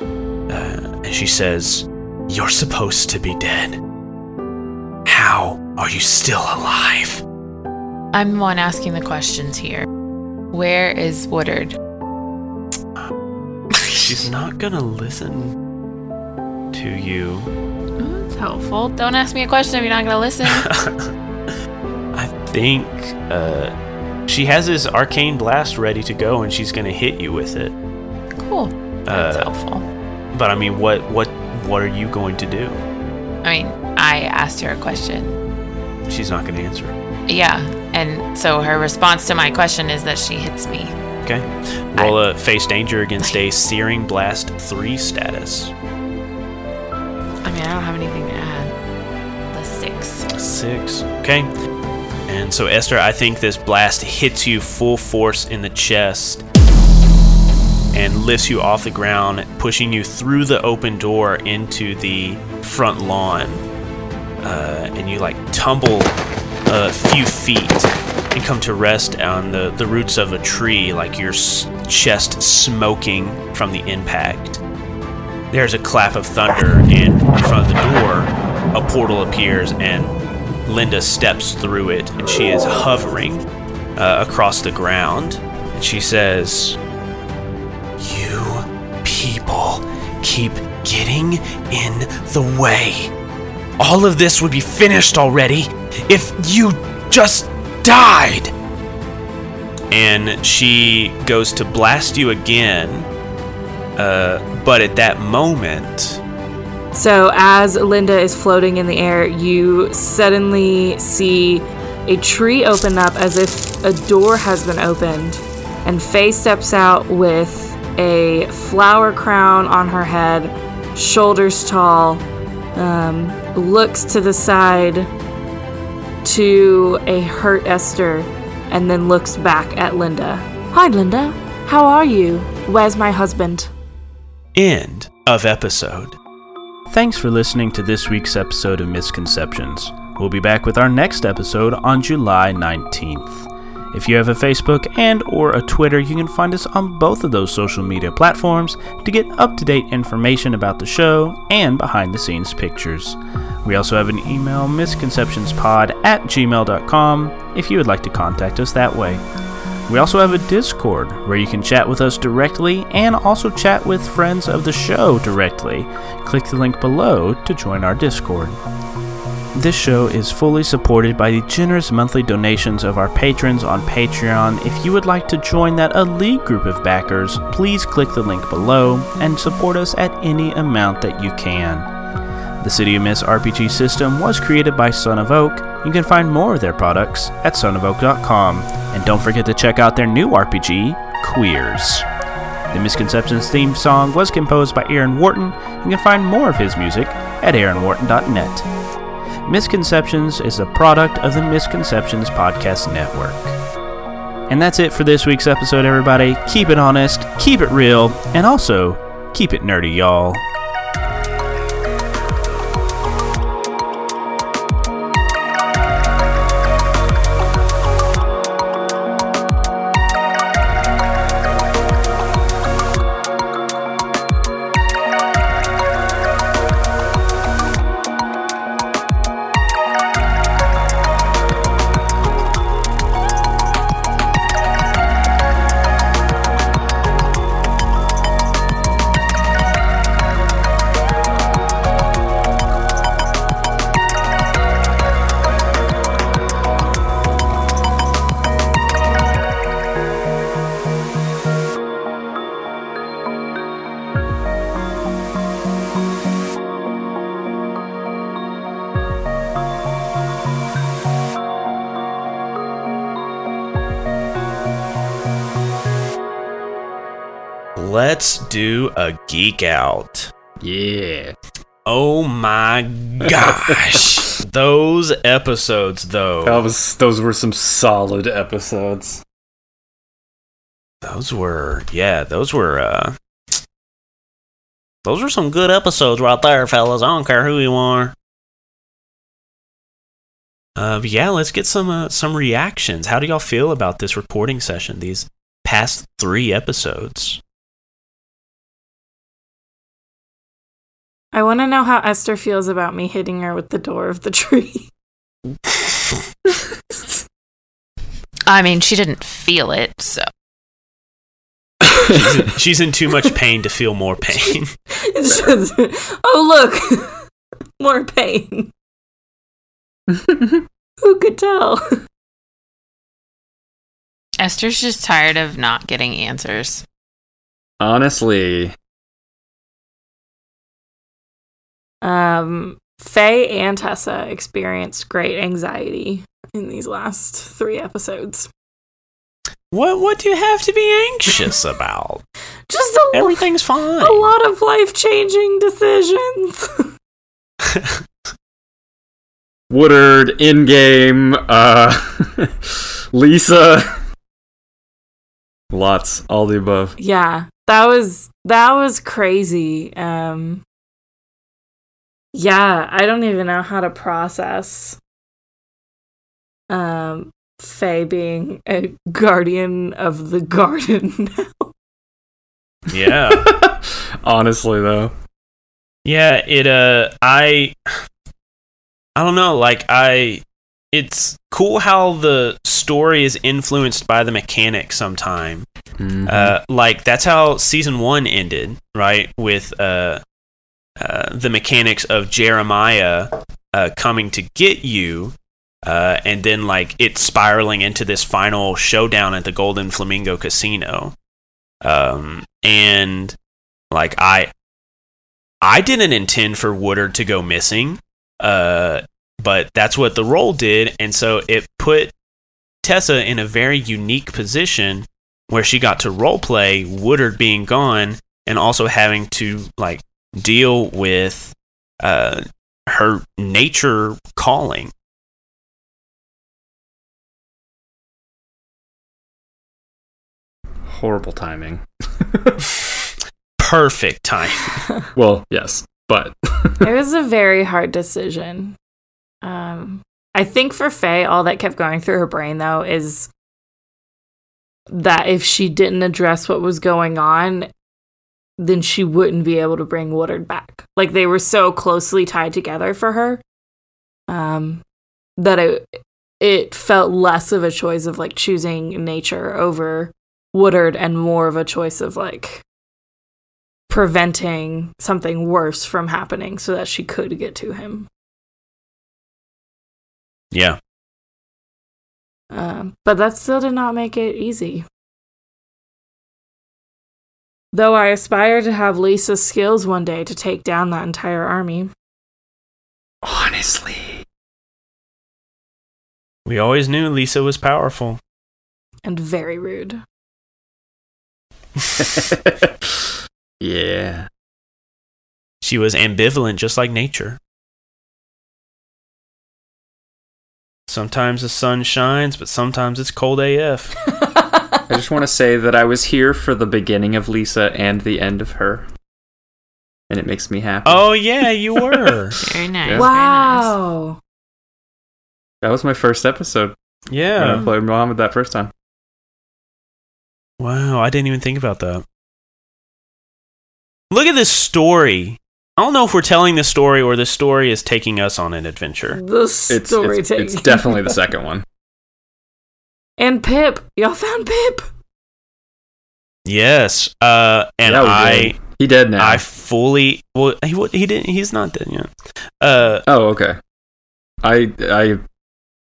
Uh, and she says, "You're supposed to be dead. How are you still alive?" I'm the one asking the questions here. Where is Woodard? She's not gonna listen to you. Oh, that's helpful. Don't ask me a question if you're not gonna listen. I think uh, she has this arcane blast ready to go, and she's gonna hit you with it. cool. That's Uh, helpful. But I mean, what what what are you going to do? I mean, I asked her a question. She's not gonna answer. Yeah, and so her response to my question is that she hits me. Okay. Roll a face danger against a searing blast three status. I mean, I don't have anything to add. The six. Six. Okay. And so Esther, I think this blast hits you full force in the chest and lifts you off the ground, pushing you through the open door into the front lawn. Uh, and you like tumble a few feet and come to rest on the, the roots of a tree, like your s- chest smoking from the impact. There's a clap of thunder, and in front of the door, a portal appears and Linda steps through it, and she is hovering uh, across the ground. And she says, "You people keep getting in the way. All of this would be finished already if you just died." And she goes to blast you again, uh, but at that moment, So, as Linda is floating in the air, you suddenly see a tree open up as if a door has been opened. And Faye steps out with a flower crown on her head, shoulders tall, um, looks to the side to a hurt Esther, and then looks back at Linda. Hi, Linda. How are you? Where's my husband? end of episode. Thanks for listening to this week's episode of Misconceptions. We'll be back with our next episode on July 19th. If you have a Facebook and or a Twitter, you can find us on both of those social media platforms to get up-to-date information about the show and behind-the-scenes pictures. We also have an email, misconceptionspod at gmail.com, if you would like to contact us that way. We also have a Discord where you can chat with us directly and also chat with friends of the show directly. Click the link below to join our Discord. This show is fully supported by the generous monthly donations of our patrons on Patreon. If you would like to join that elite group of backers, please click the link below and support us at any amount that you can. The City of Mist RPG system was created by Son of Oak. You can find more of their products at sonofoak.com. And don't forget to check out their new RPG, Queerz. The Misconceptions theme song was composed by Aaron Wharton. You can find more of his music at aaronwharton.net. Misconceptions is a product of the Misconceptions Podcast Network. And that's it for this week's episode, everybody. Keep it honest, keep it real, and also keep it nerdy, y'all. Geek out. Yeah. Oh my gosh. Those episodes though. That was those were some solid episodes. Those were yeah, those were uh Those were some good episodes right there, fellas. I don't care who you are. Uh, but yeah, let's get some uh, some reactions. How do y'all feel about this recording session? These past three episodes. I want to know how Esther feels about me hitting her with the door of the tree. I mean, she didn't feel it, so. She's in, she's in too much pain to feel more pain. It's just, oh, look, more pain. Who could tell? Esther's just tired of not getting answers. Honestly, Um, Faye and Tessa experienced great anxiety in these last three episodes. what what do you have to be anxious about? Just a, Everything's fine. a lot of life changing decisions. Woodard, in game, uh, Lisa. Lots, all the above. yeah, that was that was crazy. Um, yeah, I don't even know how to process. Um, Faye being a guardian of the garden now. Yeah. Honestly, though. Yeah, it uh I I don't know. Like I, it's cool how the story is influenced by the mechanics. Sometime, Mhm. uh, like that's how season one ended, right? With uh, uh, the mechanics of Jeremiah uh, coming to get you, uh, and then like it spiraling into this final showdown at the Golden Flamingo Casino. Um, and like I, I didn't intend for Woodard to go missing, uh, but that's what the roll did, and so it put Tessa in a very unique position where she got to role play Woodard being gone and also having to like deal with uh, her nature calling. Horrible timing. Perfect time. Well, yes, but it was a very hard decision. Um, I think for Faye, all that kept going through her brain though is that if she didn't address what was going on, then she wouldn't be able to bring Woodard back. Like they were so closely tied together for her, um, that it it felt less of a choice of like choosing nature over Woodard and more of a choice of like preventing something worse from happening so that she could get to him. Yeah. Um, but that still did not make it easy. Though I aspire to have Lisa's skills one day to take down that entire army. honestly, We always knew Lisa was powerful. And very rude. yeah. She was ambivalent just like nature. Sometimes the sun shines, but sometimes it's cold AF. I just want to say that I was here for the beginning of Lisa and the end of her, and it makes me happy. Oh yeah, you were. Very nice. Yeah. Very nice. wow. that was my first episode. When Yeah. I played Mohammed that first time. Wow, I didn't even think about that. Look at this story. I don't know if we're telling the story or the story is taking us on an adventure. The It's story it's, taking. it's definitely the second one. And Pip. Y'all found Pip. Yes. Uh and Yeah, I did. he dead now. I fully Well, he he didn't he's not dead yet. Uh oh, okay. I I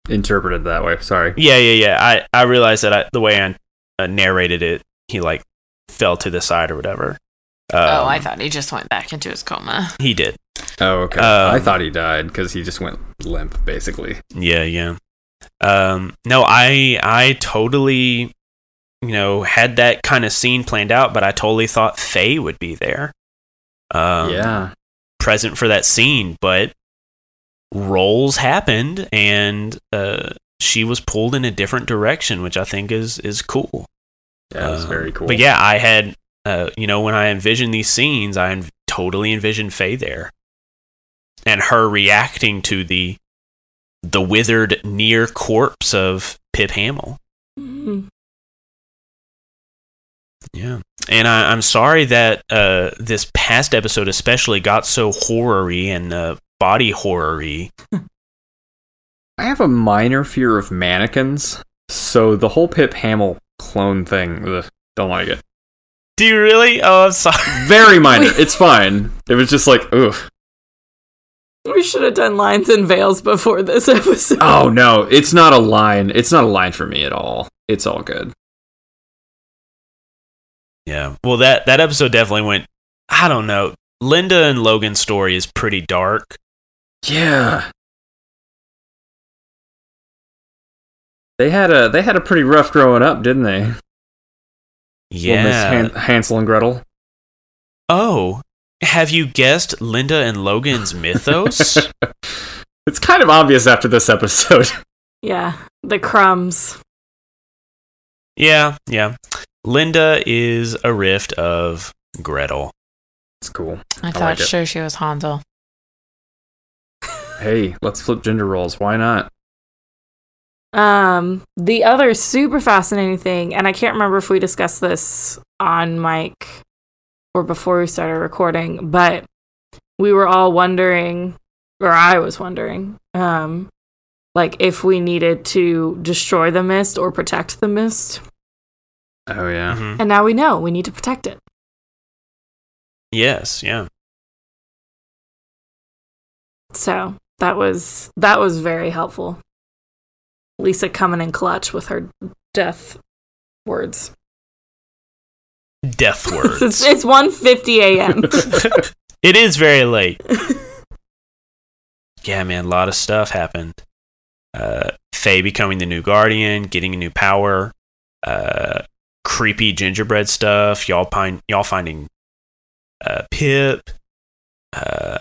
interpreted that way. Sorry. yeah, yeah, yeah. I I realized that I, the way I uh, narrated it, he like fell to the side or whatever. Um, Oh, I thought he just went back into his coma. he did. Oh, okay. Um, I thought he died because he just went limp, basically. Yeah, yeah. Um, no, I I totally, you know, had that kind of scene planned out, but I totally thought Faye would be there, um, yeah. present for that scene. But roles happened, and uh, she was pulled in a different direction, which I think is is cool. Yeah, it was Um, very cool. But yeah, I had, uh, you know, when I envisioned these scenes, I totally envisioned Faye there, and her reacting to the the withered near corpse of Pip Hamill. Mhm. Yeah, and I, I'm sorry that uh, this past episode especially got so horror-y and uh, body horror-y. I have a minor fear of mannequins, so the whole Pip Hamill clone thing, ugh, don't like it. Do you really? Oh, I'm sorry. Very minor. it's fine. It was just like, ugh. We should have done lines and veils before this episode. Oh no, it's not a line. It's not a line for me at all. It's all good. Yeah. Well, that that episode definitely went. I don't know. Linda and Logan's story is pretty dark. Yeah. They had a they had a pretty rough growing up, didn't they? Little Miss Yeah. Han- Hansel and Gretel. oh, have you guessed Linda and Logan's mythos? It's kind of obvious after this episode. Yeah, the crumbs. yeah, yeah. Linda is a rift of Gretel. It's cool. I thought like sure she was Hansel. Hey, let's flip gender roles. Why not? Um, the other super fascinating thing, and I can't remember if we discussed this on mic or before we started recording, but we were all wondering, or I was wondering, Um, like if we needed to destroy the mist or protect the mist. Oh yeah. Mhm. And now we know we need to protect it. Yes, yeah. So that was that was very helpful. Lisa coming in clutch with her death words. Death words. it's, it's 1.50 a.m. it is very late. yeah, man, a lot of stuff happened. Uh, Faye becoming the new guardian, getting a new power, uh, creepy gingerbread stuff. Y'all find y'all finding uh, Pip, uh,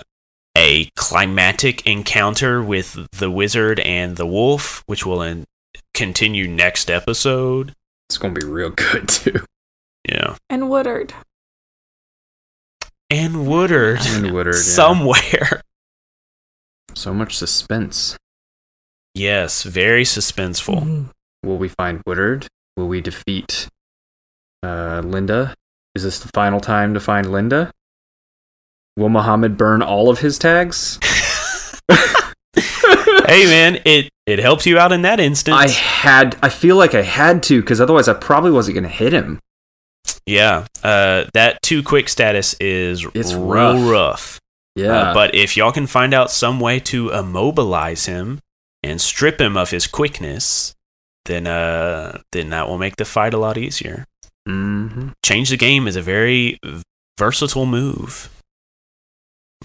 a climatic encounter with the wizard and the wolf, which will in- continue next episode. It's gonna be real good too. Yeah, and Woodard. and Woodard, And Woodard, yeah. somewhere. So much suspense. Yes, very suspenseful. Mhm. Will we find Woodard? Will we defeat uh, Linda? Is this the final time to find Linda? Will Mohammed burn all of his tags? hey man, it it helps you out in that instance. I had. I feel like I had to because otherwise I probably wasn't gonna hit him. Yeah, uh, that too quick status is It's real rough. rough. Yeah, Uh, but if y'all can find out some way to immobilize him and strip him of his quickness, then uh, then that will make the fight a lot easier. hmm Change the game is a very versatile move.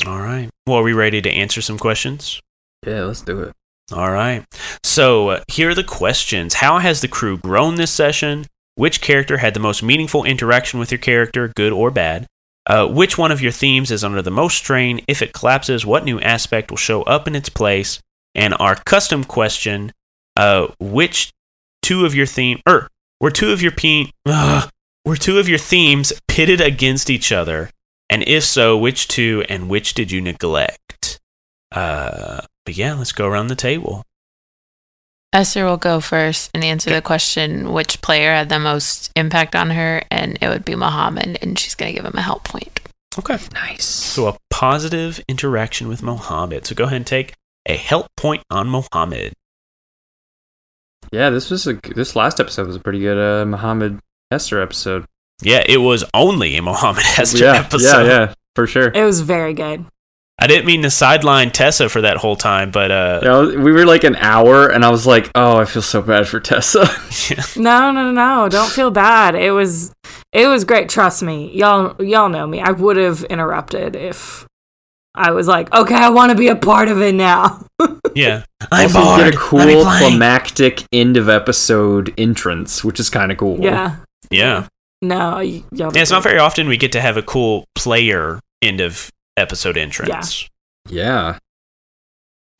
All right. Well, are we ready to answer some questions? yeah, let's do it. All right. So uh, here are the questions. How has the crew grown this session? Which character had the most meaningful interaction with your character, good or bad? Uh, which one of your themes is under the most strain? If it collapses, what new aspect will show up in its place? And our custom question: uh, Which two of your theme, or were two of your pe- ugh, were two of your themes pitted against each other? And if so, which two and which did you neglect? Uh, but yeah, let's go around the table. Esther will go first and answer the question which player had the most impact on her, and it would be Mohammed, and she's going to give him a help point. Okay. Nice. So a positive interaction with Mohammed. So go ahead and take a help point on Mohammed. Yeah, this was a this last episode was a pretty good uh, Mohammed Esther episode. Yeah, it was only a Mohammed Esther yeah, episode. yeah, yeah, for sure. It was very good. I didn't mean to sideline Tessa for that whole time, but uh, Yeah, we were like an hour, and I was like, "Oh, I feel so bad for Tessa." No, no, no, no. Don't feel bad. It was it was great. Trust me. Y'all y'all know me. I would have interrupted if I was like, okay, I want to be a part of it now. yeah, I'm also, bored. get a cool climactic end of episode entrance, which is kind of cool. yeah. Yeah, No, y- y'all. yeah. It's not very often we get to have a cool player end of episode entrance. yeah.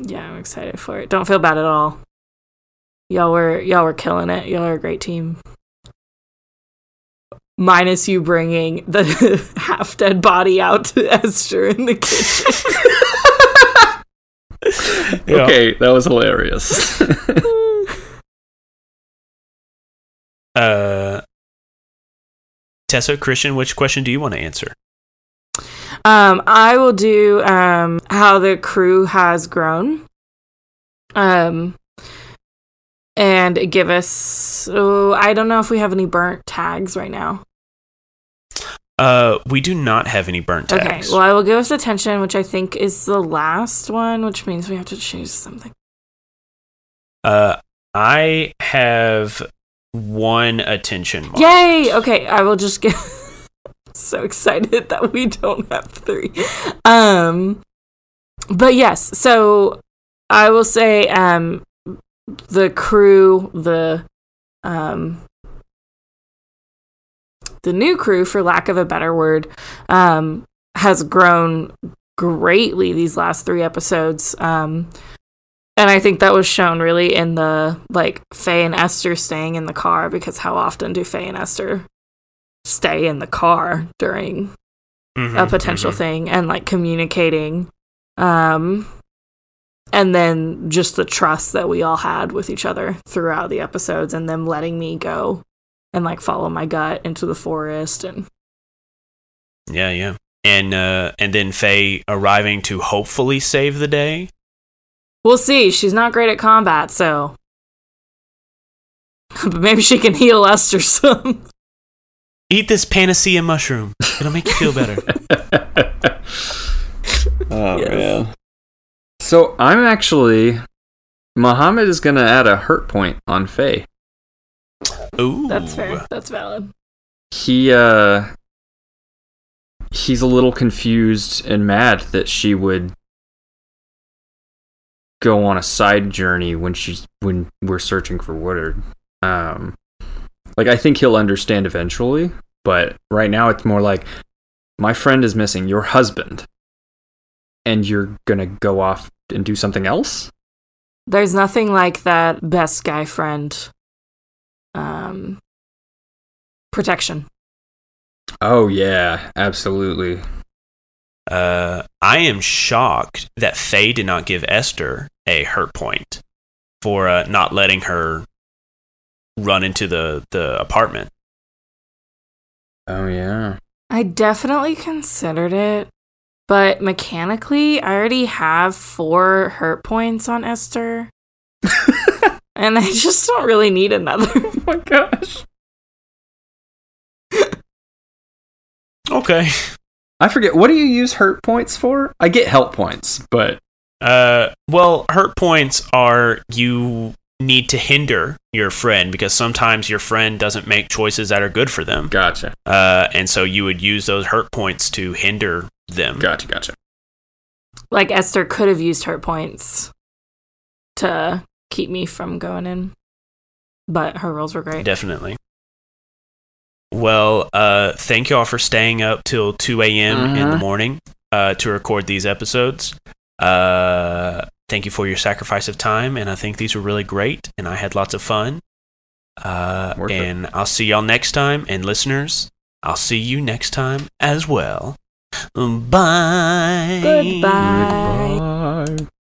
Yeah, I'm excited for it. Don't feel bad at all. Y'all were y'all were killing it. Y'all are a great team. Minus you bringing the half dead body out to Esther in the kitchen. Yeah. Okay, that was hilarious. Uh, Tessa, Christian, which question do you want to answer? Um, I will do um how the crew has grown. Um and give us so I don't know if we have any burnt tags right now. Uh, we do not have any burnt tags. Okay, well I will give us attention, which I think is the last one, which means we have to choose something. Uh, I have one attention mark. Yay! Okay, I will just get so excited that we don't have three. Um but yes, so I will say um the crew, the um the new crew for lack of a better word, um has grown greatly these last three episodes. Um and I think that was shown really in the like Faye and Esther staying in the car because how often do Faye and Esther stay in the car during Mhm, a potential mhm. thing and like communicating um and then just the trust that we all had with each other throughout the episodes and them letting me go and like follow my gut into the forest and Yeah, yeah. And uh, and then Faye arriving to hopefully save the day. We'll see. She's not great at combat, so. but maybe she can heal Esther some. Eat this panacea mushroom. It'll make you feel better. Oh Yes. man. So I'm actually Mohammed is gonna add a hurt point on Faye. Ooh. That's fair. That's valid. He uh he's a little confused and mad that she would go on a side journey when she's when we're searching for Woodard. Um like I think he'll understand eventually, but right now it's more like my friend is missing your husband and you're going to go off and do something else? There's nothing like that best guy friend um protection. Oh yeah, absolutely. Uh, I am shocked that Faye did not give Esther a hurt point for uh, not letting her run into the, the apartment. Oh yeah. I definitely considered it, but mechanically, I already have four hurt points on Esther. and I just don't really need another. Oh my gosh. Okay. I forget what do you use hurt points for? I get help points, but Uh, well, hurt points are you need to hinder your friend because sometimes your friend doesn't make choices that are good for them. gotcha. Uh, and so you would use those hurt points to hinder them. Gotcha, gotcha. like Esther could have used hurt points to keep me from going in, but her rolls were great. Definitely. Well, uh, thank you all for staying up till 2 a.m. in the Mhm. morning uh, to record these episodes. Uh, thank you for your sacrifice of time, and I think these were really great, and I had lots of fun. Uh, Worth it. and I'll see y'all next time, and listeners, I'll see you next time as well. Bye. Goodbye. Goodbye.